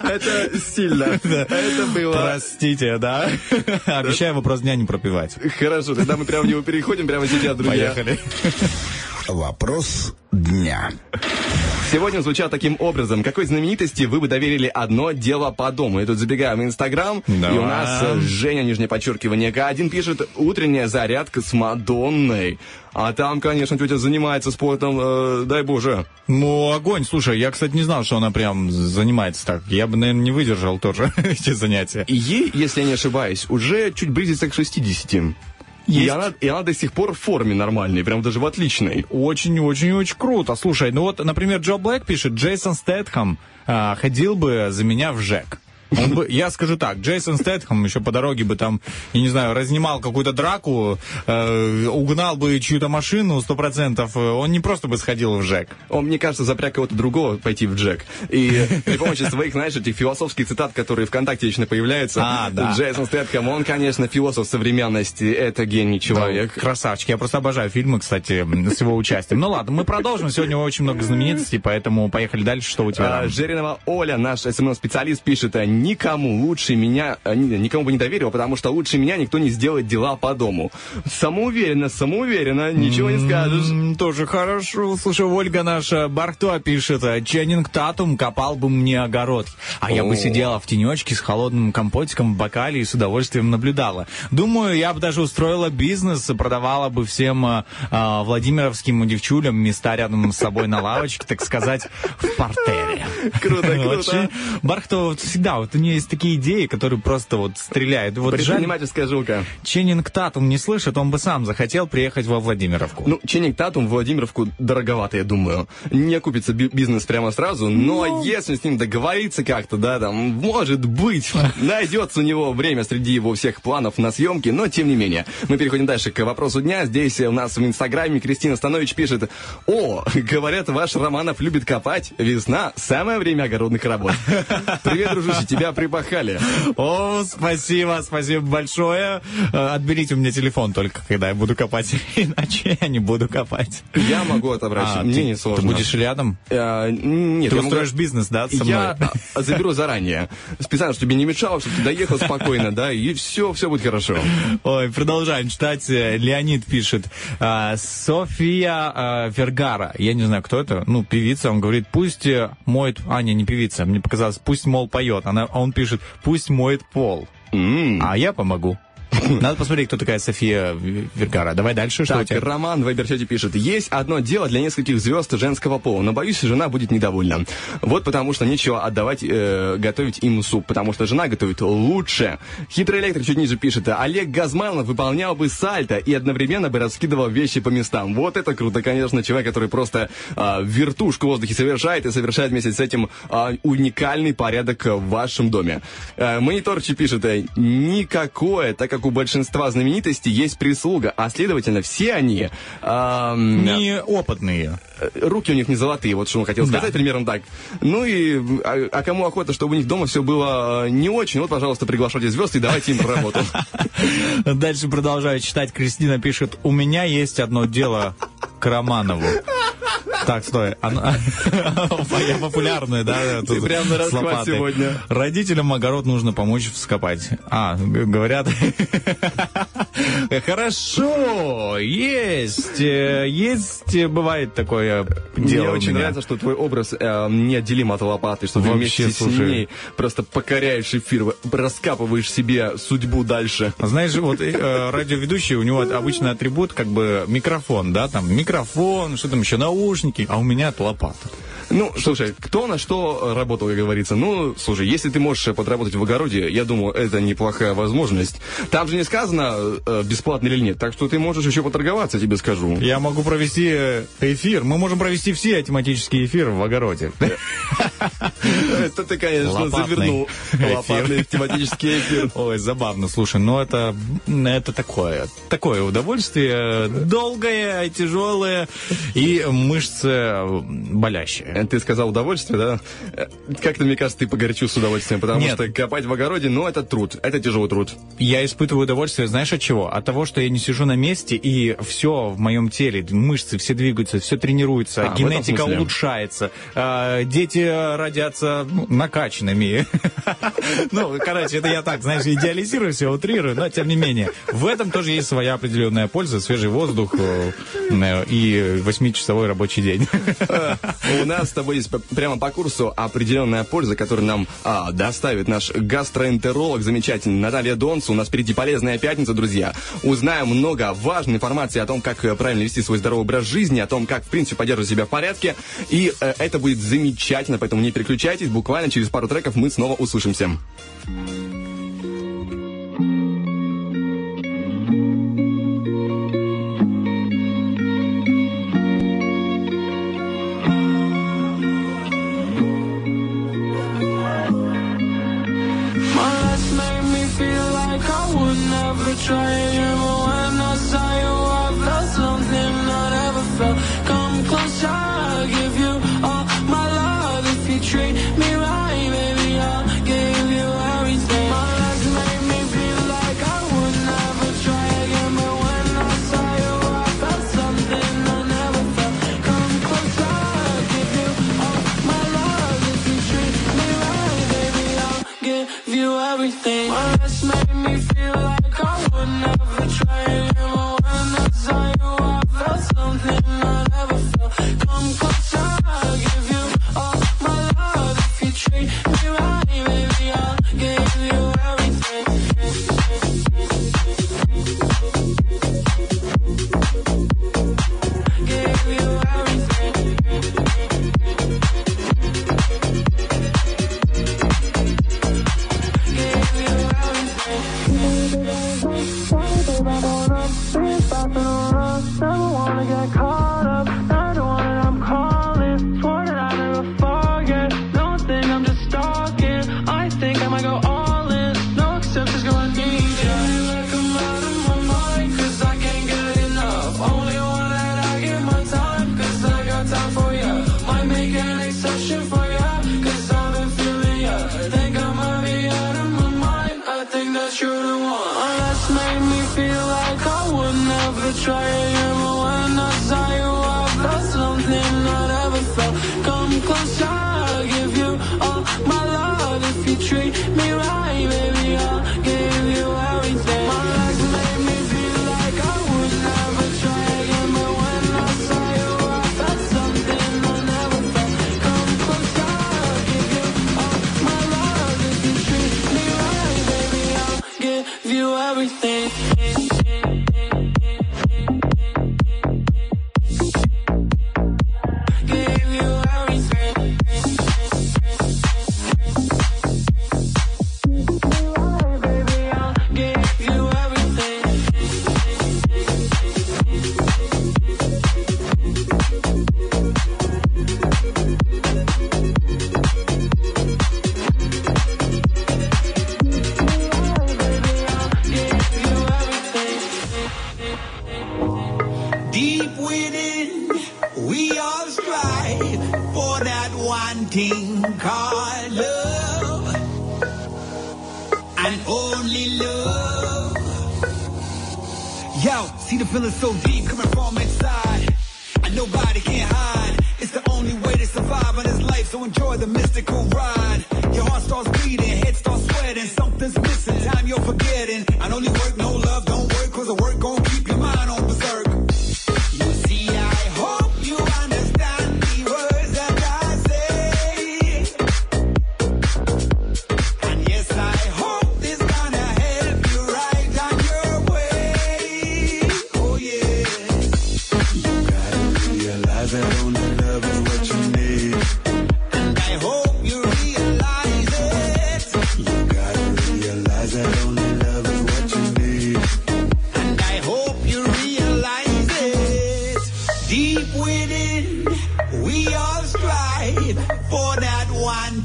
Это сильно. Это было... Простите, да? Обещаю вопрос дня не пропивать. Хорошо, тогда мы прямо в него переходим прямо сейчас, друзья. Поехали. Вопрос дня. Сегодня звучат таким образом. Какой знаменитости вы бы доверили одно дело по дому? И тут забегаем в Инстаграм, и Давай. у нас Женя, нижнее подчеркивание, К1 пишет «Утренняя зарядка с Мадонной». А там, конечно, тетя занимается спортом, э, дай боже. Ну, огонь, слушай, я, кстати, не знал, что она прям занимается так. Я бы, наверное, не выдержал тоже эти занятия. И ей, если я не ошибаюсь, уже чуть близится к 60. И Есть. она, и она до сих пор в форме нормальной, прям даже в отличной. Очень-очень-очень круто. Слушай, ну вот, например, Джо Блэк пишет, Джейсон Стэтхэм а, ходил бы за меня в ЖЭК. Он бы, я скажу так, Джейсон Стэтхэм еще по дороге бы там, я не знаю, разнимал какую-то драку, э, угнал бы чью-то машину, сто процентов. Он не просто бы сходил в ЖЭК. Он, мне кажется, запряг кого-то другого пойти в ЖЭК. И при помощи своих, знаешь, этих философских цитат, которые ВКонтакте вечно появляются. А, да. Джейсон Стэтхэм, он, конечно, философ современности. Это гений человек. Красавчик. Я просто обожаю фильмы, кстати, с его участием. Ну ладно, мы продолжим. Сегодня очень много знаменитостей, поэтому поехали дальше. Что у тебя А, там? Жиринова Оля, наш SMM-специалист, пишет, а, никому лучше меня, а, ни- никому бы не доверил, потому что лучше меня никто не сделает дела по дому. Самоуверенно, самоуверенно, ничего не скажешь. Тоже хорошо. Слушай, Ольга наша Бархтуа пишет, э, Ченнинг Татум копал бы мне огород. А я бы сидела в тенечке с холодным компотиком в бокале и с удовольствием наблюдала. Думаю, я бы даже устроила бизнес, продавала бы всем э, э, владимировским девчулям места рядом с собой на лавочке, так сказать, в портере. Круто, круто. Бархтова вот всегда, вот у нее есть такие идеи, которые просто вот стреляют. Вот жаль, Предпринимательская жилка. Ченнинг Татум не слышит, он бы сам захотел приехать во Владимировку. Ну, Ченник Татум в Владимировку дороговато, я думаю. Не окупится би- бизнес прямо сразу, но Ну. если с ним договориться как-то, да, там, может быть, найдется у него время среди его всех планов на съемки, но тем не менее. Мы переходим дальше к вопросу дня. Здесь у нас в Инстаграме Кристина Станович пишет, о, говорят, ваш Романов любит копать. Весна – самое время огородных работ. Привет, дружище, тебя припахали. О, спасибо, спасибо большое. Э, Отберите у меня телефон только, когда я буду копать, иначе я не буду копать. Я могу отобрать, А, мне ты- не сложно. Ты будешь рядом? Э, нет, Ты я могу- устроишь бизнес, да, со мной? Я а, заберу заранее. Специально, чтобы тебе не мешало, чтобы ты доехал спокойно, да, и все, все будет хорошо. Ой, продолжаем читать. Э, Леонид пишет. а, София а, Вергара. Я не знаю, кто это. Ну, певица. Он говорит, пусть моет... А, не, не певица. Мне показалось, пусть, мол, поет. Она, а он пишет, пусть моет пол. М. А я помогу. Надо посмотреть, кто такая София Вергара. Давай дальше, что у Так, тебя? Роман в Вайберчате пишет. Есть одно дело для нескольких звезд женского пола, но боюсь, жена будет недовольна. Вот потому что нечего отдавать, э, готовить им суп, потому что жена готовит лучше. Хитрый электрик чуть ниже пишет. Олег Газманов выполнял бы сальто и одновременно бы раскидывал вещи по местам. Вот это круто, конечно, человек, который просто а, вертушку в воздухе совершает и совершает вместе с этим а, уникальный порядок в вашем доме. Э, Мониторчи пишет. э, Никакое, так как у большинства знаменитостей есть прислуга, а следовательно все они ам, Неопытные. э, руки у них не золотые, вот что он хотел Да. сказать, примерно так. Ну и а, а кому охота, чтобы у них дома все было э, не очень, вот, пожалуйста, приглашайте звезд и давайте им работу. Дальше продолжаю читать. Кристина пишет, у меня есть одно дело к Романову. Так, стой. Она- Я популярная, да? Ты прям на с лопатой. сегодня. Родителям огород нужно помочь вскопать. А, говорят. Хорошо, есть. э, Есть, э, бывает такое дело Мне очень нравится, что твой образ э, неотделим от лопаты, что ты вместе с слушай. ней просто покоряешь эфир, раскапываешь себе судьбу дальше. Знаешь, вот э, радиоведущий, у него обычный атрибут как бы микрофон, да, там микрофон, что там еще, наушники, а у меня это лопата. Ну, слушай, кто на что работал, как говорится. Ну, слушай, если ты можешь подработать в огороде, я думаю, это неплохая возможность. Там же не сказано, э, бесплатно или нет, так что ты можешь еще поторговаться, тебе скажу. Я могу провести э, эфир, мы можем провести все тематические эфиры в огороде. Это ты, конечно, завернул лопатный тематический эфир. Ой, забавно, слушай, ну это, это такое, такое удовольствие, долгое, тяжелое и мышцы болящие. Э, ты сказал удовольствие, да? Э, как-то, мне кажется, ты погорячил с удовольствием, потому Нет. что копать в огороде, ну, это труд, это тяжелый труд. Я испытываю удовольствие, знаешь, от чего? От того, что я не сижу на месте, и все в моем теле, мышцы все двигаются, все тренируется, а, генетика улучшается, а, дети родятся ну, накачанными. Ну, короче, это я так, знаешь, идеализирую все, утрирую, но тем не менее. В этом тоже есть своя определенная польза, свежий воздух э, и восьмичасовой рабочий день. У нас с тобой есть прямо по курсу определенная польза, которую нам а, доставит наш гастроэнтеролог замечательный Наталья Донс. У нас впереди полезная пятница, друзья. Узнаем много важной информации о том, как э, правильно вести свой здоровый образ жизни, о том, как, в принципе, поддерживать себя в порядке. И э, это будет замечательно, поэтому не переключайтесь. Буквально через пару треков мы снова услышимся. trying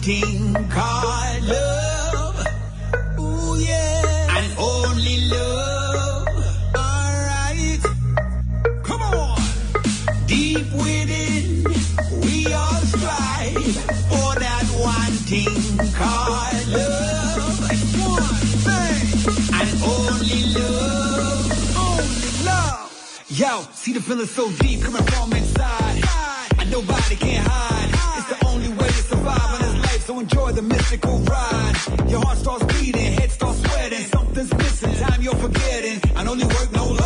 King called love. Ooh, yeah. And only love. Alright. Come on. Deep within, we all strive for that one thing called love. And only love. Only love. Yo, see the feeling so deep coming from inside. and nobody can hide so enjoy the mystical ride. Your heart starts beating, head starts sweating. Something's missing, time you're forgetting. I only work, no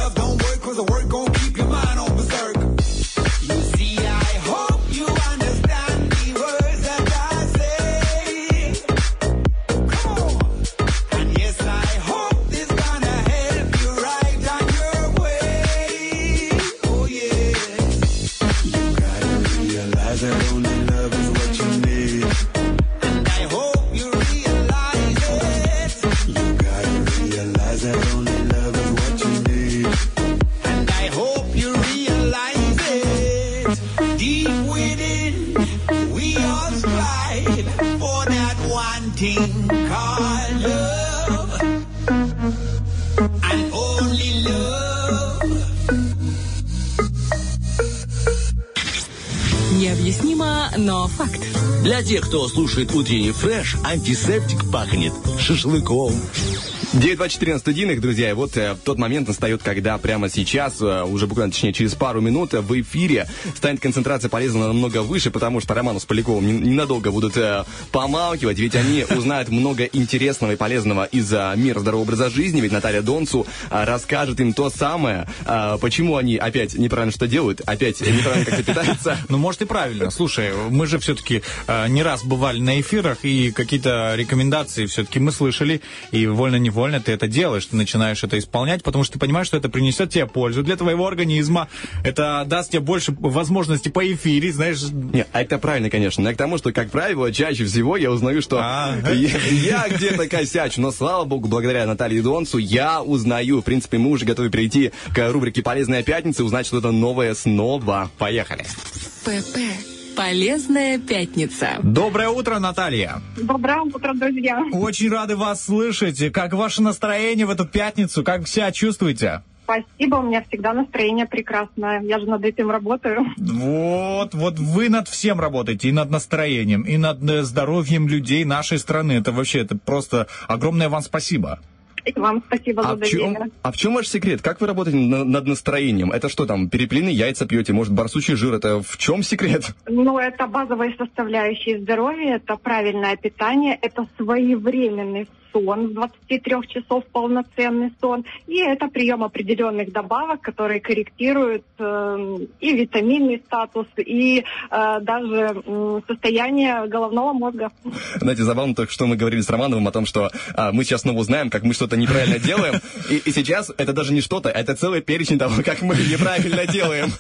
кто слушает утренний фреш, антисептик пахнет шашлыком. 924 на студийных, друзья, и вот э, тот момент настает, когда прямо сейчас, э, уже буквально, точнее, через пару минут э, в эфире станет концентрация полезного намного выше, потому что Роману с Поляковым не- ненадолго будут э, помалкивать, ведь они узнают много интересного и полезного из э, мира здорового образа жизни, ведь Наталья Донцу э, расскажет им то самое, э, почему они опять неправильно что делают, опять неправильно как-то питаются. Ну, может и правильно. Слушай, мы же все-таки не раз бывали на эфирах, и какие-то рекомендации все-таки мы слышали, и вольно-невольно ты это делаешь, ты начинаешь это исполнять, потому что ты понимаешь, что это принесет тебе пользу для твоего организма, это даст тебе больше возможностей по эфире, знаешь. Не, а это правильно, конечно. Но я к тому, что, как правило, чаще всего я узнаю, что А. я, я где-то косячу. Но, слава богу, благодаря Наталье Донцу я узнаю. В принципе, мы уже готовы перейти к рубрике «Полезная пятница» и узнать что-то новое снова. Поехали. ПП. Полезная пятница. Доброе утро, Наталья. Доброе утро, друзья. Очень рады вас слышать. Как ваше настроение в эту пятницу? Как себя чувствуете? Спасибо, у меня всегда настроение прекрасное. Я же над этим работаю. Вот, вот вы над всем работаете, и над настроением, и над э, здоровьем людей нашей страны. Это вообще, это просто огромное вам спасибо. И вам спасибо А за в, чем, доверие. а в чем ваш секрет? Как вы работаете на- над настроением? Это что там, перепелиные яйца пьете? Может, барсучий жир? Это в чем секрет? Ну, это базовые составляющие здоровья, это правильное питание, это своевременный сон, с 23 часов полноценный сон, и это прием определенных добавок, которые корректируют э, и витаминный статус, и э, даже м, состояние головного мозга. Знаете, забавно только, что мы говорили с Романовым о том, что а, мы сейчас снова узнаем, как мы что-то неправильно делаем. И, и сейчас это даже не что-то, это целый перечень того, как мы неправильно делаем.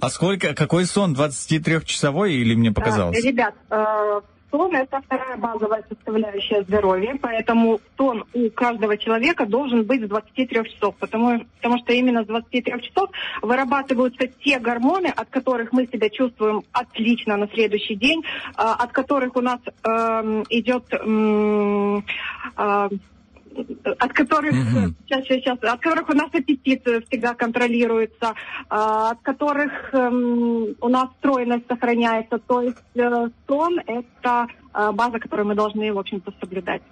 А сколько, какой сон? 23-часовой или мне показалось? Э, Ребят, э, сон это вторая базовая составляющая здоровья, поэтому сон у каждого человека должен быть с 23 часов, потому, потому что именно с 23 часов вырабатываются те гормоны, от которых мы себя чувствуем отлично на следующий день, э, от которых у нас эм, идет э, от которых сейчас, сейчас, сейчас, от которых у нас аппетит э, всегда контролируется, а, от которых эм, у нас стройность сохраняется. То есть э, сон это база, которую мы должны, в общем-то, соблюдать.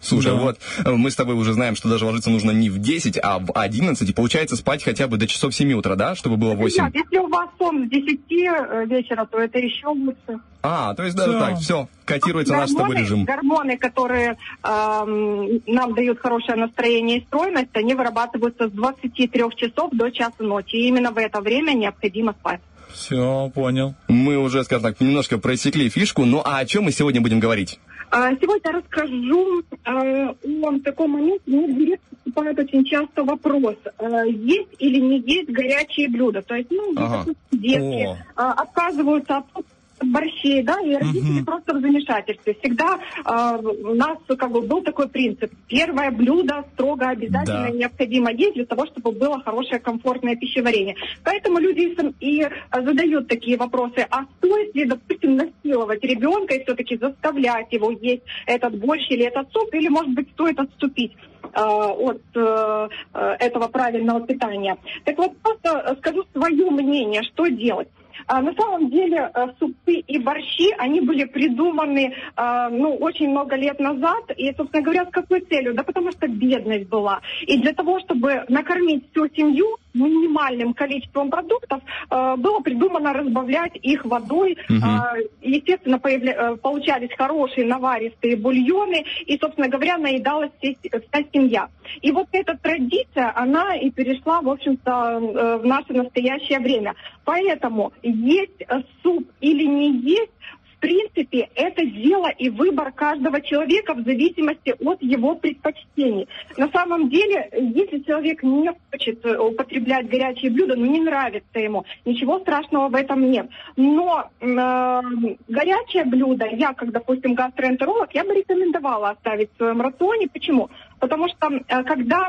Слушай, Да. вот э, мы с тобой уже знаем, что даже ложиться нужно не в 10, а в 11, и получается спать хотя бы до часов 7 утра, да, чтобы было 8? Ребят, если у вас сон с 10 э, вечера, то это еще лучше. А, то есть даже Всё. так, все, котируется наш с тобой Гормоны- режим. Гормоны, которые эм, нам дают хорошее настроение и стройность, они вырабатываются с 23 часов до часа ночи. И именно в это время необходимо спать. Все, понял. Мы уже, скажем так, немножко просекли фишку, ну а о чем мы сегодня будем говорить? А, Сегодня расскажу э, о таком моменте. Мне в директ поступает очень часто вопрос, э, есть или не есть горячие блюда. То есть, ну, Ага. детки О. отказываются от борщей, да, и родители просто в замешательстве. Всегда э, у нас как бы был такой принцип. Первое блюдо строго обязательно Да. необходимо есть для того, чтобы было хорошее, комфортное пищеварение. Поэтому люди и э, задают такие вопросы. А стоит ли, допустим, насиловать ребенка и все-таки заставлять его есть этот борщ или этот суп, или, может быть, стоит отступить э, от э, э, этого правильного питания? Так вот, просто э, скажу свое мнение, что делать. А, На самом деле э, супы и борщи, они были придуманы э, ну, очень много лет назад. И, собственно говоря, с какой целью? Да потому что бедность была. И для того, чтобы накормить всю семью, минимальным количеством продуктов э, было придумано разбавлять их водой. А, естественно, появля- получались хорошие наваристые бульоны, и, собственно говоря, наедалась вся семья. И вот эта традиция, она и перешла, в общем-то, в наше настоящее время. Поэтому есть суп или не есть, в принципе, это дело и выбор каждого человека в зависимости от его предпочтений. На самом деле, если человек не хочет э, употреблять горячие блюда, ну не нравится ему, ничего страшного в этом нет. Но э, горячее блюдо, я, как, допустим, гастроэнтеролог, я бы рекомендовала оставить в своем рационе. Почему? Потому что э, когда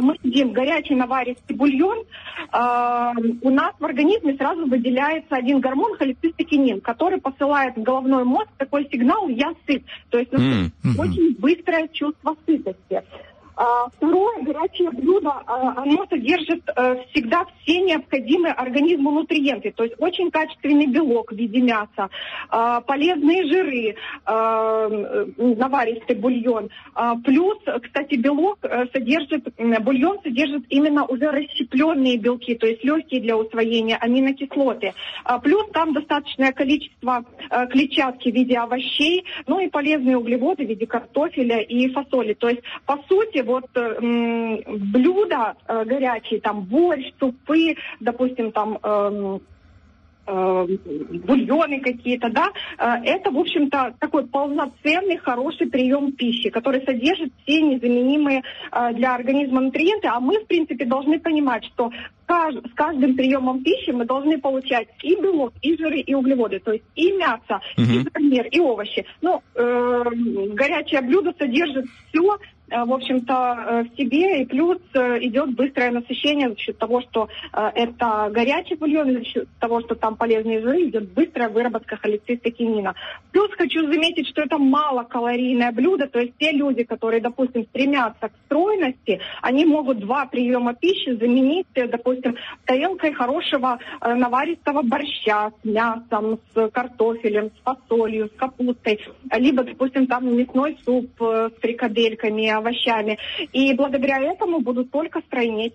мы едим горячий наваристый бульон, э, у нас в организме сразу выделяется один гормон холецистокинин, который посылает в головной мозг такой сигнал «я сыт». То есть М, очень быстрое чувство сытости. А, Второе, горячее блюдо, а, оно содержит э, всегда все необходимые организму нутриенты, то есть очень качественный белок в виде мяса, а, полезные жиры, а, наваристый бульон. Плюс, кстати, белок э, содержит, бульон содержит именно уже расщепленные белки, то есть легкие для усвоения аминокислоты. Плюс там достаточное количество э, клетчатки в виде овощей, ну и полезные углеводы в виде картофеля и фасоли. То есть, по сути, вот э, блюда э, горячие, там борщ, супы, допустим, там эм, э, бульоны какие-то, да, э, это, в общем-то, такой полноценный, хороший прием пищи, который содержит все незаменимые э, для организма нутриенты, а мы, в принципе, должны понимать, что с каждым приемом пищи мы должны получать и белок, и жиры, и углеводы, то есть и мясо, и Мгм. гарнир, и овощи. Ну, э, горячее блюдо содержит все, в общем-то, э, в себе, и плюс э, идет быстрое насыщение за счет того, что э, это горячий бульон, за счет того, что там полезные жиры, идет быстрая выработка холецистокинина. Плюс хочу заметить, что это малокалорийное блюдо, то есть те люди, которые, допустим, стремятся к стройности, они могут два приема пищи заменить, э, допустим, тарелкой хорошего э, наваристого борща с мясом, с картофелем, с фасолью, с капустой, либо, допустим, там мясной суп э, с фрикадельками, овощами. И благодаря этому будут только стройнеть.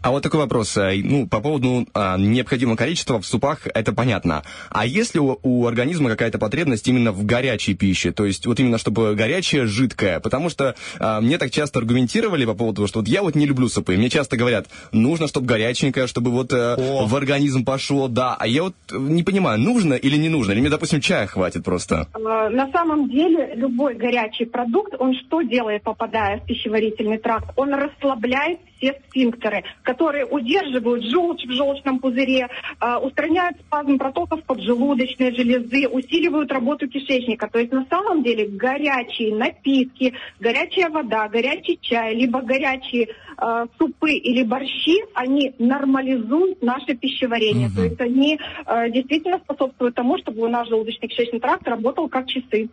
А вот такой вопрос. э, Ну, по поводу а, необходимого количества в супах, это понятно. А если у, у организма какая-то потребность именно в горячей пище? То есть вот именно чтобы горячая, жидкая? Потому что а, мне так часто аргументировали по поводу того, что вот я вот не люблю супы. Мне часто говорят, нужно, чтобы горяченькое, чтобы вот э, в организм пошло, да. А я вот не понимаю, нужно или не нужно? Или мне, допустим, чая хватит просто? Э, На самом деле любой горячий продукт, он что делает, попадая в пищеварительный тракт? Он расслабляет все сфинктеры, которые удерживают желчь в желчном пузыре, э, устраняют спазм протоков поджелудочной железы, усиливают работу кишечника. То есть на самом деле горячие напитки, горячая вода, горячий чай, либо горячие э, супы или борщи, они нормализуют наше пищеварение. То есть они э, действительно способствуют тому, чтобы у нас желудочно-кишечный тракт работал как часы.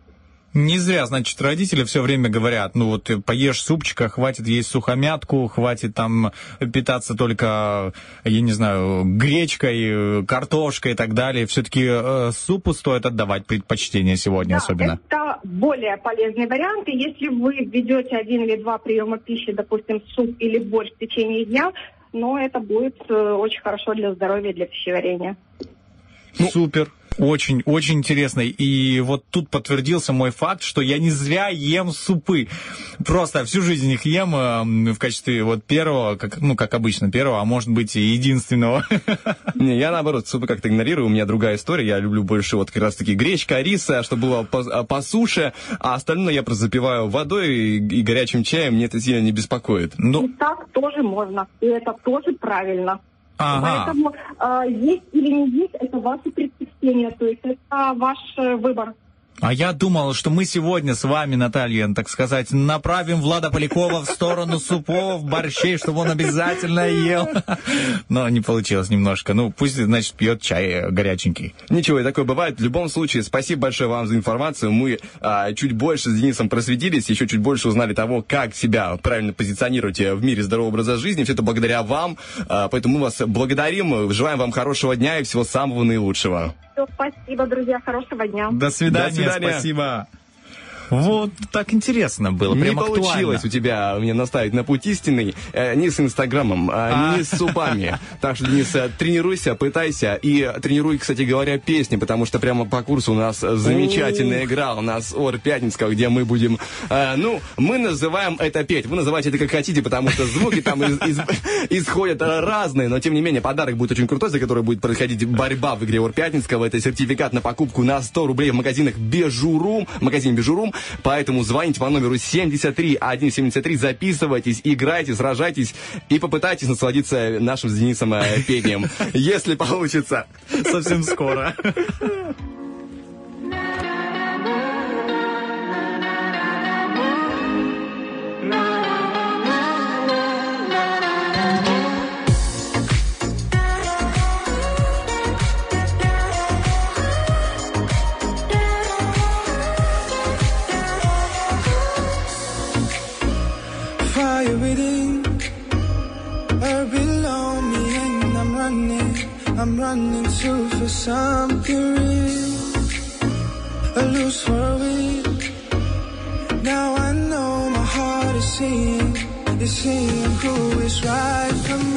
Не зря, значит, родители все время говорят, ну вот э, поешь супчика, хватит есть сухомятку, хватит там питаться только, я не знаю, гречкой, э, картошкой и так далее. Все-таки супу стоит отдавать предпочтение сегодня Да, особенно. Это более полезный вариант. И если вы ведете один или два приема пищи, допустим, суп или борщ в течение дня, но это будет э, очень хорошо для здоровья, для пищеварения. Супер. Очень, очень интересно. И вот тут подтвердился мой факт, что я не зря ем супы. Просто всю жизнь их ем э, в качестве вот первого, как, ну, как обычно, первого, а может быть и единственного. Не, я наоборот, супы как-то игнорирую, у меня другая история, я люблю больше вот как раз-таки гречка, риса, чтобы было по, а, по суше, а остальное я просто запиваю водой и, и горячим чаем, мне это сильно не беспокоит. Ну, И так тоже можно. И это тоже правильно. Ага. Поэтому э, есть или не есть, это ваше предпочтение. То есть это ваш э, выбор. А я думал, что мы сегодня с вами, Наталья, так сказать, направим Влада Полякова в сторону супов, борщей, чтобы он обязательно ел. Но не получилось немножко. Ну, пусть, значит, пьет чай э, горяченький. Ничего, и такое бывает. В любом случае, спасибо большое вам за информацию. Мы а, чуть больше с Денисом просветились, еще чуть больше узнали того, как себя правильно позиционировать э, в мире здорового образа жизни. Все это благодаря вам. А, поэтому мы вас благодарим, желаем вам хорошего дня и всего самого наилучшего. Все, спасибо, друзья. Хорошего дня. До свидания, До свидания. Спасибо. Вот так интересно было, Не прям получилось у тебя меня наставить на путь истинный э, ни с Инстаграмом, а, А. ни с супами. Так что, Денис, э, тренируйся, пытайся. И тренируй, кстати говоря, песни, потому что прямо по курсу у нас э, замечательная игра. У нас Ор Пятницкого, где мы будем... э, ну, мы называем это петь. Вы называете это как хотите, потому что звуки там из- из- исходят э, разные. Но, тем не менее, подарок будет очень крутой, за который будет происходить борьба в игре Ор Пятницкого. Это сертификат на покупку на 100 рублей в магазинах Бежурум. Магазин Бежурум. Поэтому звоните по номеру 73 173, записывайтесь, играйте, сражайтесь и попытайтесь насладиться нашим с Денисом э, пением. Если получится. Совсем скоро. running I'm running to for something real. A loose for now I know my heart is seeing is seeing who is right for me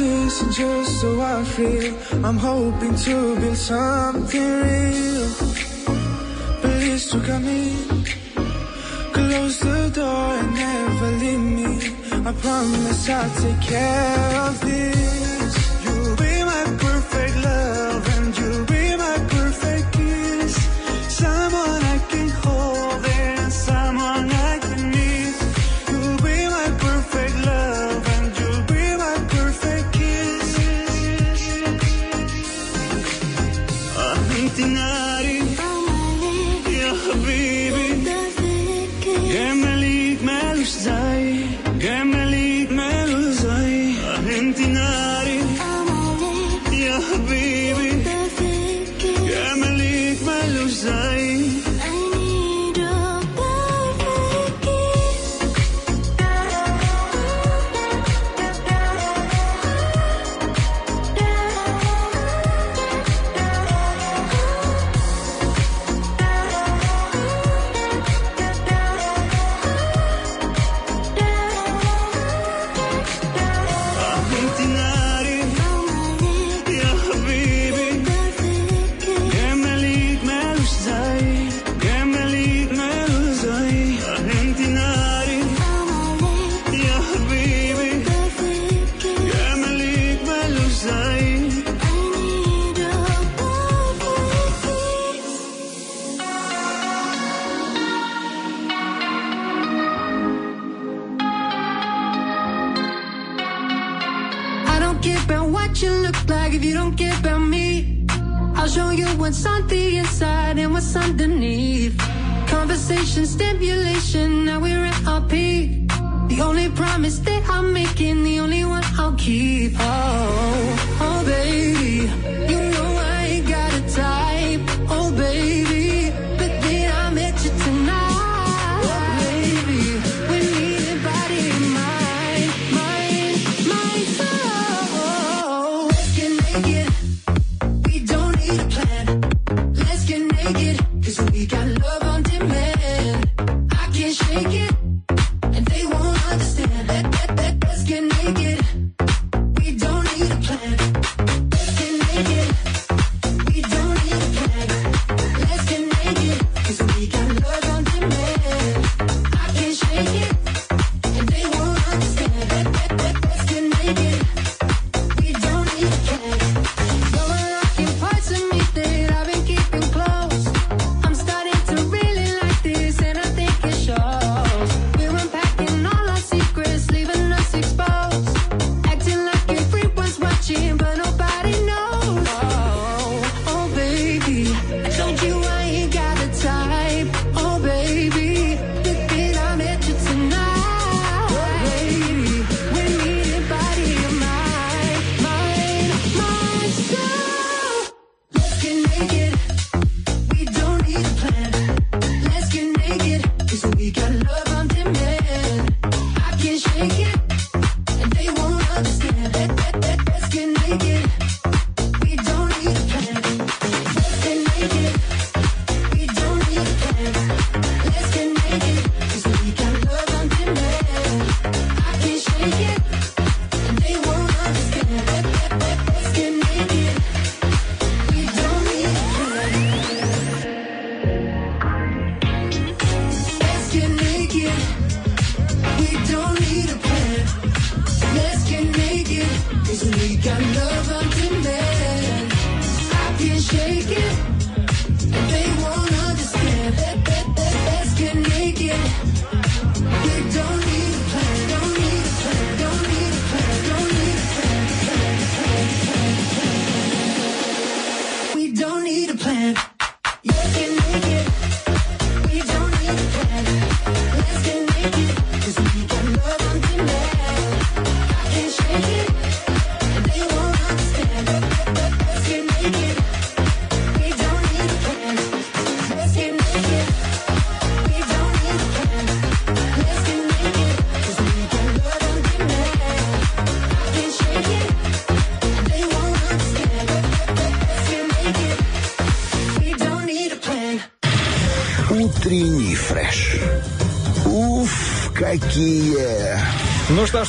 Just so I feel. I'm hoping to build something real. Please look at me. Close the door and never leave me. I promise I'll take care of this.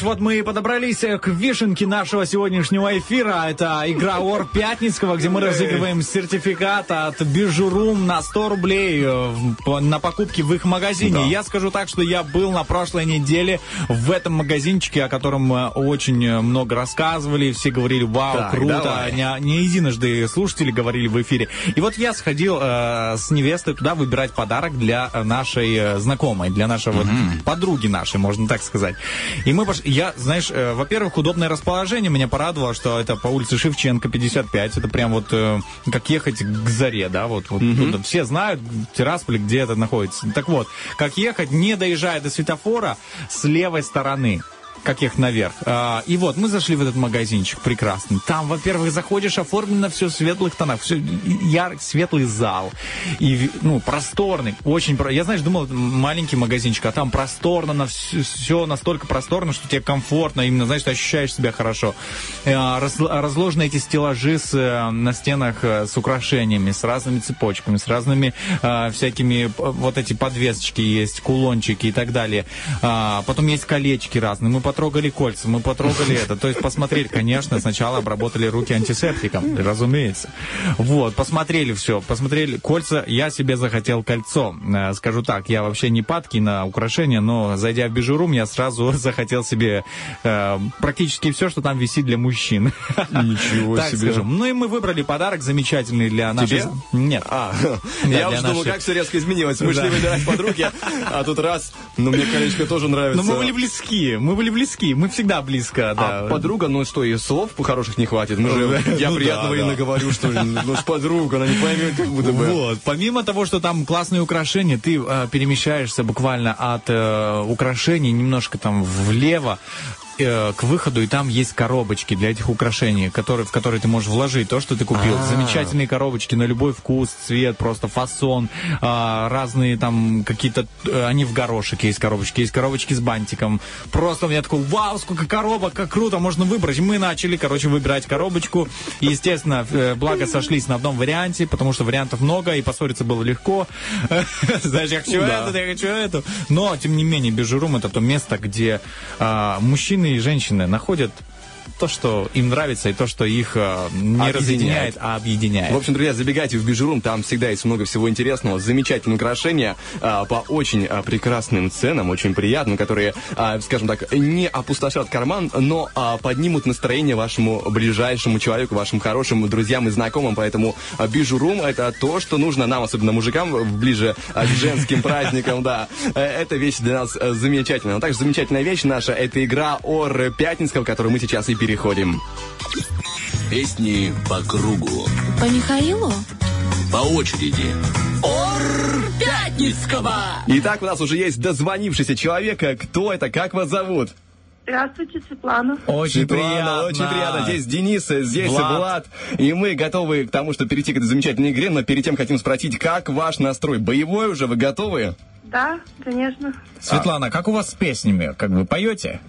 Ж, вот мы и подобрались к вишенке нашего сегодняшнего эфира. Это игра Ор Пятницкого, где мы разыгрываем сертификат от Бижурум на 100 рублей э, на покупки в их магазине. Да. Я скажу так, что я был на прошлой неделе в этом магазинчике, о котором мы очень э, много рассказывали. Все говорили, вау, Так, круто. давай. Не, не единожды слушатели говорили в эфире. И вот я сходил э, с невестой туда выбирать подарок для э, нашей э, знакомой, для нашей вот подруги нашей, можно так сказать. И мы пошли, я, знаешь, э, во-первых, удобное расположение меня порадовало, что это по улице Шевченко 55, это прям вот э, как ехать к заре, да, вот, вот туда. все знают Тирасполь, где это находится. Так вот, как ехать, не доезжая до светофора с левой стороны как ехать наверх. А, и вот, мы зашли в этот магазинчик прекрасный. Там, во-первых, заходишь, оформлено все в светлых тонах, все яркий, светлый зал. И, ну, просторный, очень... Я, знаешь, думал, маленький магазинчик, а там просторно, на все, настолько просторно, что тебе комфортно, именно, знаешь, ты ощущаешь себя хорошо. А, раз- разложены эти стеллажи с, э, на стенах э, с украшениями, с разными цепочками, с разными э, всякими, вот эти подвесочки есть, кулончики и так далее. А, потом есть колечки разные. Мы потрогали кольца, мы потрогали это. То есть посмотрели, конечно, сначала обработали руки антисептиком, разумеется. Вот, посмотрели все, посмотрели кольца. Я себе захотел кольцо. Э, Скажу так, я вообще не падкий на украшения, но зайдя в бижурум, я сразу захотел себе э, практически все, что там висит для мужчин. Ничего Так себе. скажем. Ну и мы выбрали подарок замечательный для нашей... Тебе? Нет. А, Да, я для уж думал, нашей- как все резко изменилось. Мы Да. шли выбирать подруги, а тут раз, ну мне колечко тоже нравится. Но мы были близки, мы были близки, мы всегда близко, да. А подруга, ну что, и слов хороших не хватит. Мы же, я Ну приятного и наговорю, что ли. Ну ж подруга, она не поймет, как будто бы. Вот. Помимо того, что там классные украшения, ты э, перемещаешься буквально от э, украшений немножко там влево э, к выходу, и там есть коробочки для этих украшений, которые, в которые ты можешь вложить то, что ты купил. А. Замечательные коробочки на любой вкус, цвет, просто фасон, а, разные там какие-то, э, они в горошек есть коробочки, есть коробочки с бантиком. Просто у меня такой, вау, сколько коробок, как круто, можно выбрать. Мы начали, короче, выбирать коробочку. Естественно, э, благо сошлись на одном варианте, потому что вариантов много, и поссориться было легко. Знаешь, я хочу это, я хочу это. Но, тем не менее, Бижурум это то место, где а, мужчины и женщины находят то, что им нравится, и то, что их а, не Объединяет. разъединяет, а объединяет. В общем, друзья, забегайте в Бижурум, там всегда есть много всего интересного, замечательные украшения а, по очень а, прекрасным ценам, очень приятным, которые, а, скажем так, не опустошат карман, но а, поднимут настроение вашему ближайшему человеку, вашим хорошим друзьям и знакомым, поэтому а, Бижурум это то, что нужно нам, особенно мужикам, ближе а, к женским праздникам, да. Э, Эта вещь для нас э, замечательная. Но также замечательная вещь наша, это игра Ор Пятницкого, которую мы сейчас и переходим. Песни по кругу, По Михаилу? по очереди. Пятницкого! Итак, у нас уже есть дозвонившийся человек. Кто это? Как вас зовут? Здравствуйте, Светлана. Очень Светлана, приятно. очень приятно. Здесь Денис, здесь Влад. Влад. И мы готовы к тому, чтобы перейти к этой замечательной игре. Но перед тем хотим спросить, как ваш настрой? Боевой уже? Вы готовы? Да, конечно. Светлана, как у вас с песнями? Как вы поете?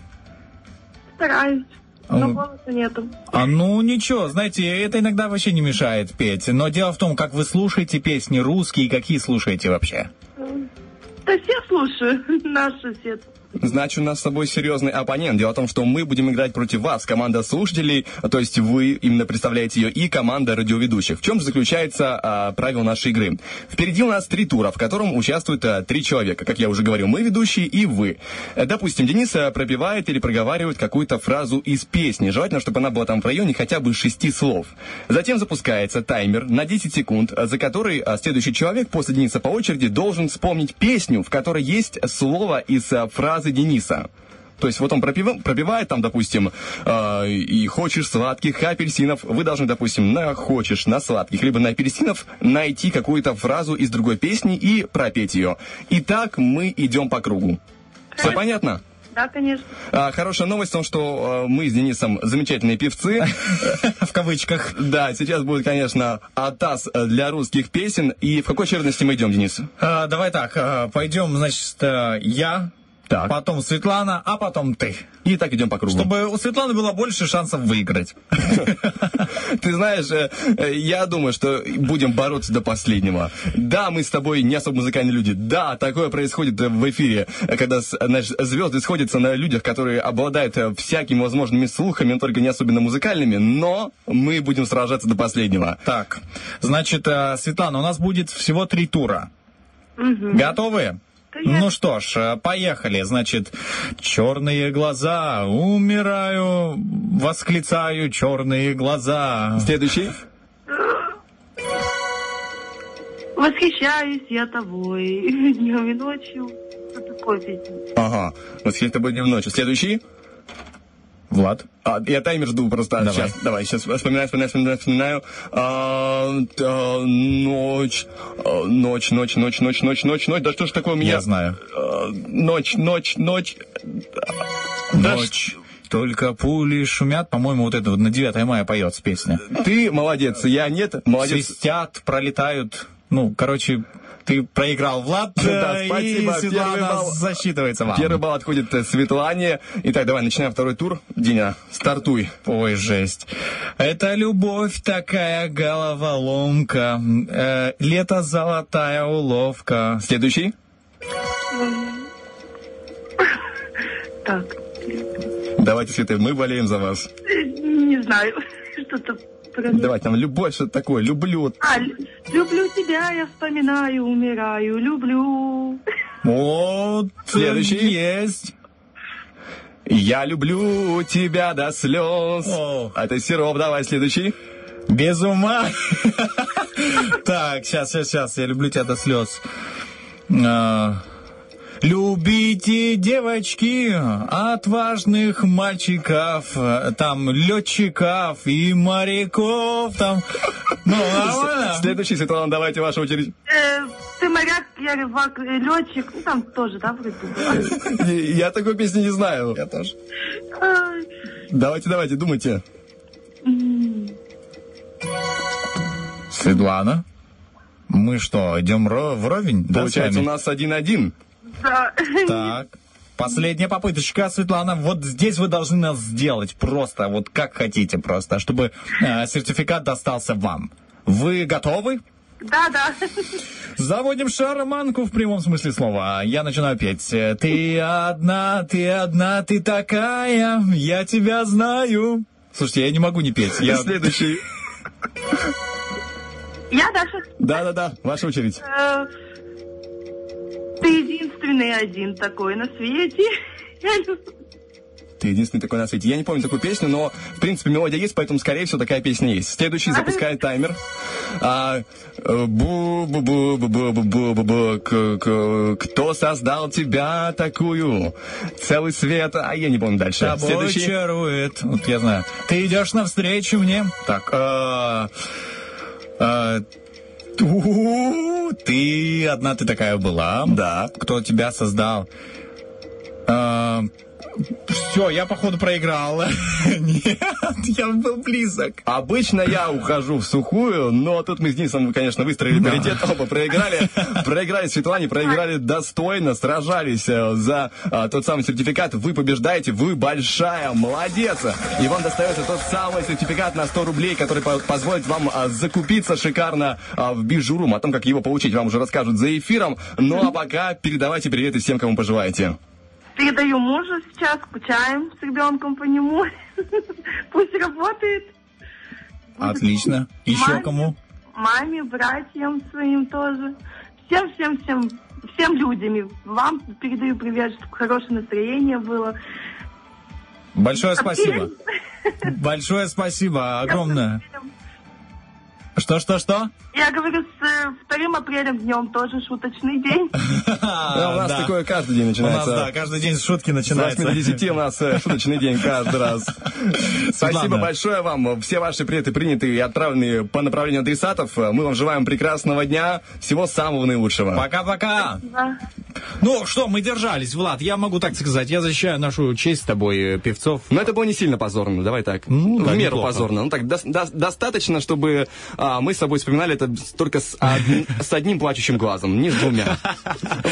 Стараюсь. Но М. голоса нету. А ну ничего, знаете, это иногда вообще не мешает петь. Но дело в том, как вы слушаете песни русские, какие слушаете вообще? Да всех слушаю, наш сосед. Значит, у нас с тобой серьезный оппонент. Дело в том, что мы будем играть против вас, команда слушателей, то есть вы именно представляете ее, и команда радиоведущих. В чем же заключается а, правило нашей игры? Впереди у нас три тура, в котором участвуют а, три человека. Как я уже говорил, мы ведущие и вы. Э, Допустим, Денис а, пропевает или проговаривает какую-то фразу из песни. Желательно, чтобы она была там в районе хотя бы шести слов. Затем запускается таймер на 10 секунд, за который а, следующий человек после Дениса по очереди должен вспомнить песню, в которой есть слово из а, фразы Дениса. То есть вот он пропива- пропевает там, допустим, э, и хочешь сладких апельсинов, вы должны, допустим, на хочешь, на сладких, либо на апельсинов найти какую-то фразу из другой песни и пропеть ее. И так мы идем по кругу. Все понятно? Да, конечно. А, хорошая новость в том, что э, мы с Денисом замечательные певцы. В кавычках. Да, сейчас будет, конечно, атас для русских песен. И в какой очередности мы идем, Денис? А, давай так, пойдем, значит, э, я, потом Светлана, а потом ты. И так идем по кругу. Чтобы у Светланы было больше шансов выиграть. Ты знаешь, э, э, я думаю, что будем бороться до последнего. Да, мы с тобой не особо музыкальные люди. Да, такое происходит в эфире, когда знаешь, звезды сходятся на людях, которые обладают э, всякими возможными слухами, но только не особенно музыкальными. Но мы будем сражаться до последнего. Так, значит, Светлана, у нас будет всего три тура. Мгм. Готовы? Ну что ж, э, поехали. Значит, черные глаза, умираю, восклицаю, черные глаза. Следующий. Восхищаюсь я тобой днем и ночью. Что такое песня? Ага. Восхитить тобой днем ночью. Следующий. Влад. А, я таймер жду просто. Давай. Сейчас, давай, сейчас вспоминаю, вспоминаю, вспоминаю, вспоминаю. А, а, ночь, а, ночь, ночь, ночь, ночь, ночь, ночь, ночь. Да что ж такое у меня? Я знаю. А, ночь, ночь, ночь. Да Ночь. Только пули шумят, по-моему, вот это вот на 9 мая поется песня. Ты молодец, я нет. Молодец. Свистят, пролетают. Ну, короче, ты проиграл Влад, Да, спасибо. и Светлана Первый балл. засчитывается вам. Первый балл отходит э, Светлане. Итак, давай, начинаем второй тур. Диня, стартуй. Ой, жесть. Это любовь такая головоломка. Э, лето золотая уловка. Следующий. Так, Давайте, Света, мы болеем за вас. не знаю, что-то... про- Давайте, там любовь, что-то такое. Люблю. А, лю- люблю тебя, я вспоминаю, умираю, люблю. Вот, Следующий. есть. Я люблю тебя до слез. Это сироп, давай, следующий. Без ума. Так, сейчас, сейчас, сейчас. Я люблю тебя до слез. Любите, девочки, отважных мальчиков, там, летчиков и моряков, там. Ну, нормально? Следующий, Светлана, давайте ваша очередь. Э, ты моряк, я рыбак, э, летчик. Ну, там тоже, да, вроде бы? Я такой песни не знаю. Я тоже. Ай, Давайте, давайте, думайте. Светлана, мы что, идем ро- вровень? Да, Получается, у нас один-один. Да. Так. Последняя попыточка, Светлана. Вот здесь вы должны нас сделать просто, вот как хотите просто, чтобы э, сертификат достался вам. Вы готовы? Да, да. Заводим шарманку в прямом смысле слова. Я начинаю петь. Ты одна, ты одна, ты такая, я тебя знаю. Слушайте, я не могу не петь. Я... Следующий. Я Даша. Да-да-да, ваша очередь. Ты единственный один такой на свете. Ты единственный такой на свете. Я не помню такую песню, но, в принципе, мелодия есть, поэтому, скорее всего, такая песня есть. Следующий запускает таймер. А, э, бу-бу-бу-бу-бу-бу-бу-бу. К- к- Кто создал тебя такую? Целый свет. А я не помню дальше. Тобой Следующий. чарует. Вот я знаю. Ты идешь навстречу мне. Так. Ты одна ты такая была. Да. Кто тебя создал? Все, я, походу, проиграл. Нет, я был близок. Обычно я ухожу в сухую, но тут мы с Денисом, конечно, выстроили паритет, оба проиграли. Проиграли Светлане, проиграли достойно, сражались э, за э, тот самый сертификат. Вы побеждаете, вы большая, молодец. И вам достается тот самый сертификат на 100 рублей, который по- позволит вам э, закупиться шикарно э, в Бижурум. О том, как его получить, вам уже расскажут за эфиром. Ну а пока передавайте привет всем, кому пожелаете. Передаю мужу сейчас, скучаем с ребенком по нему. Пусть работает. Отлично. Еще Маме. кому? Маме, братьям своим тоже. Всем, всем, всем, всем людям. Вам передаю привет, чтобы хорошее настроение было. Большое спасибо. Большое спасибо, огромное. Что, что, что? Я говорю, с э, 2 апреля днем тоже шуточный день. Да, у нас такое каждый день начинается. У нас, да, каждый день с шутки С начинается. 8 до 10 у нас э, шуточный день каждый раз. Спасибо большое вам. Все ваши приветы приняты и отправлены по направлению адресатов. Мы вам желаем прекрасного дня. Всего самого наилучшего. Пока-пока. Да. Ну что, мы держались, Влад. Я могу так сказать. Я защищаю нашу честь с тобой, э, певцов. Но это было не сильно позорно, давай так. Ну, да, в меру неплохо. позорно. Ну так, дос- дос- достаточно, чтобы а, мы с тобой вспоминали это только с, од- с одним плачущим глазом, не с двумя.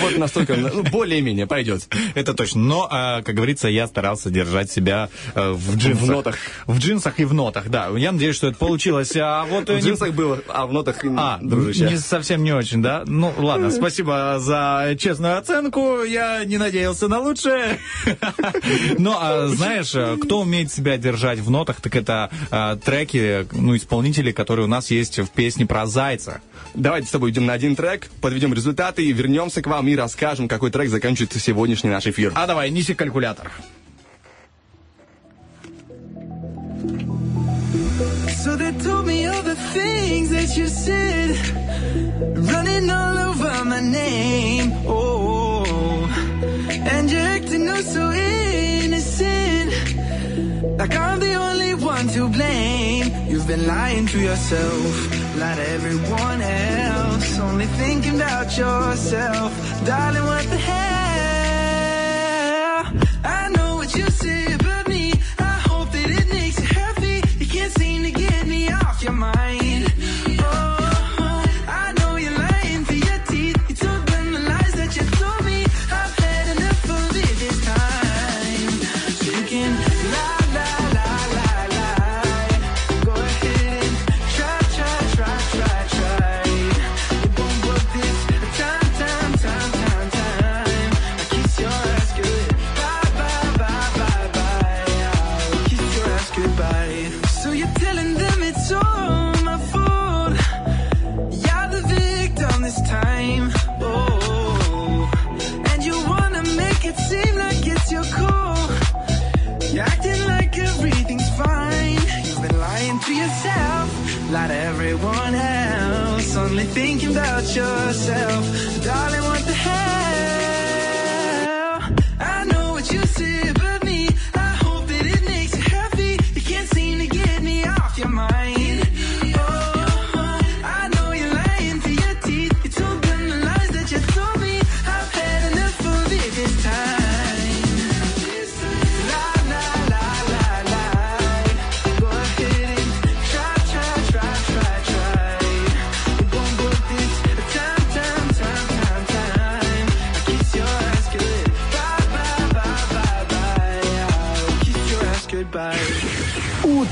Вот настолько, ну, более-менее пойдет. Это точно. Но, э, как говорится, я старался держать себя э, в джинсах. В нотах. В джинсах и в нотах, да. Я надеюсь, что это получилось. А вот В не- джинсах было, а в нотах, А, дружище. не совсем не очень, да? Ну, ладно, спасибо за честную оценку. Я не надеялся на лучшее. Но, а, знаешь, э, кто умеет себя держать в нотах, так это э, треки, ну, исполнители, которые у нас есть в песне про зайца. Давайте с тобой идем на один трек, подведем результаты, и вернемся к вам и расскажем, какой трек заканчивает сегодняшний наш эфир. А давай, неси калькулятор. So they told me all the things that you said, running all over my name. Oh, and you're acting oh so innocent, like I'm the only one to blame. You've been lying to yourself, to everyone else, only thinking about yourself, darling. What the hell? I know what you say your mind. Only thinking about yourself, darling.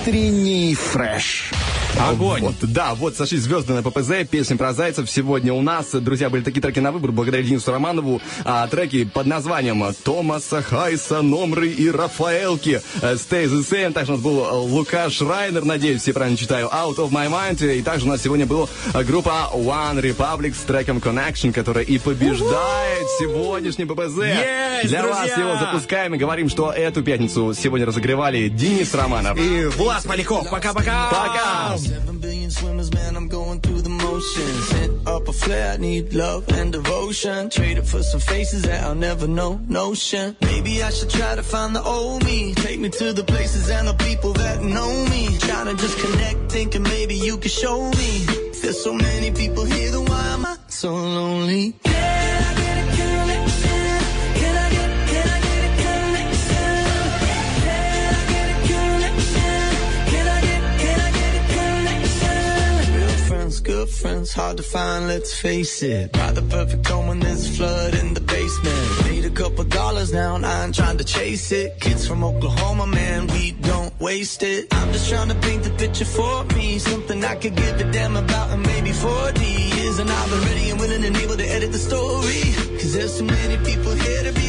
Утренний фреш. Огонь. Вот, да, вот сошли звезды на ППЗ, песня про зайцев. Сегодня у нас, друзья, были такие треки на выбор, благодаря Денису Романову. А, треки под названием Томаса Хайса, Номры и Рафаэлки. э, Stay the same. Также у нас был э, Лукаш Райнер, надеюсь, все правильно читаю, Out of my mind. И также у нас сегодня была э, группа One Republic с треком Connection, которая и побеждает сегодняшний ППЗ. Есть, Для вас друзья! его запускаем и говорим, что эту пятницу сегодня разогревали Денис Романов. И Влад Поляков. Пока-пока. Пока! Seven billion swimmers, man, I'm going through the motions. Hit up a flare, I need love and devotion. Trade it for some faces that I'll never know, notion. Maybe I should try to find the old me. Take me to the places and the people that know me. Trying to just connect, thinking maybe you could show me. There's so many people here, then why am I so lonely? Can it's hard to find, let's face it. Buy the perfect home when there's a flood in the basement. Need a couple dollars now, and I ain't trying to chase it. Kids from Oklahoma, man, we don't waste it. I'm just trying to paint the picture for me. Something I could give a damn about in maybe 40 years. And I've been ready and willing and able to edit the story. Cause there's so many people here to be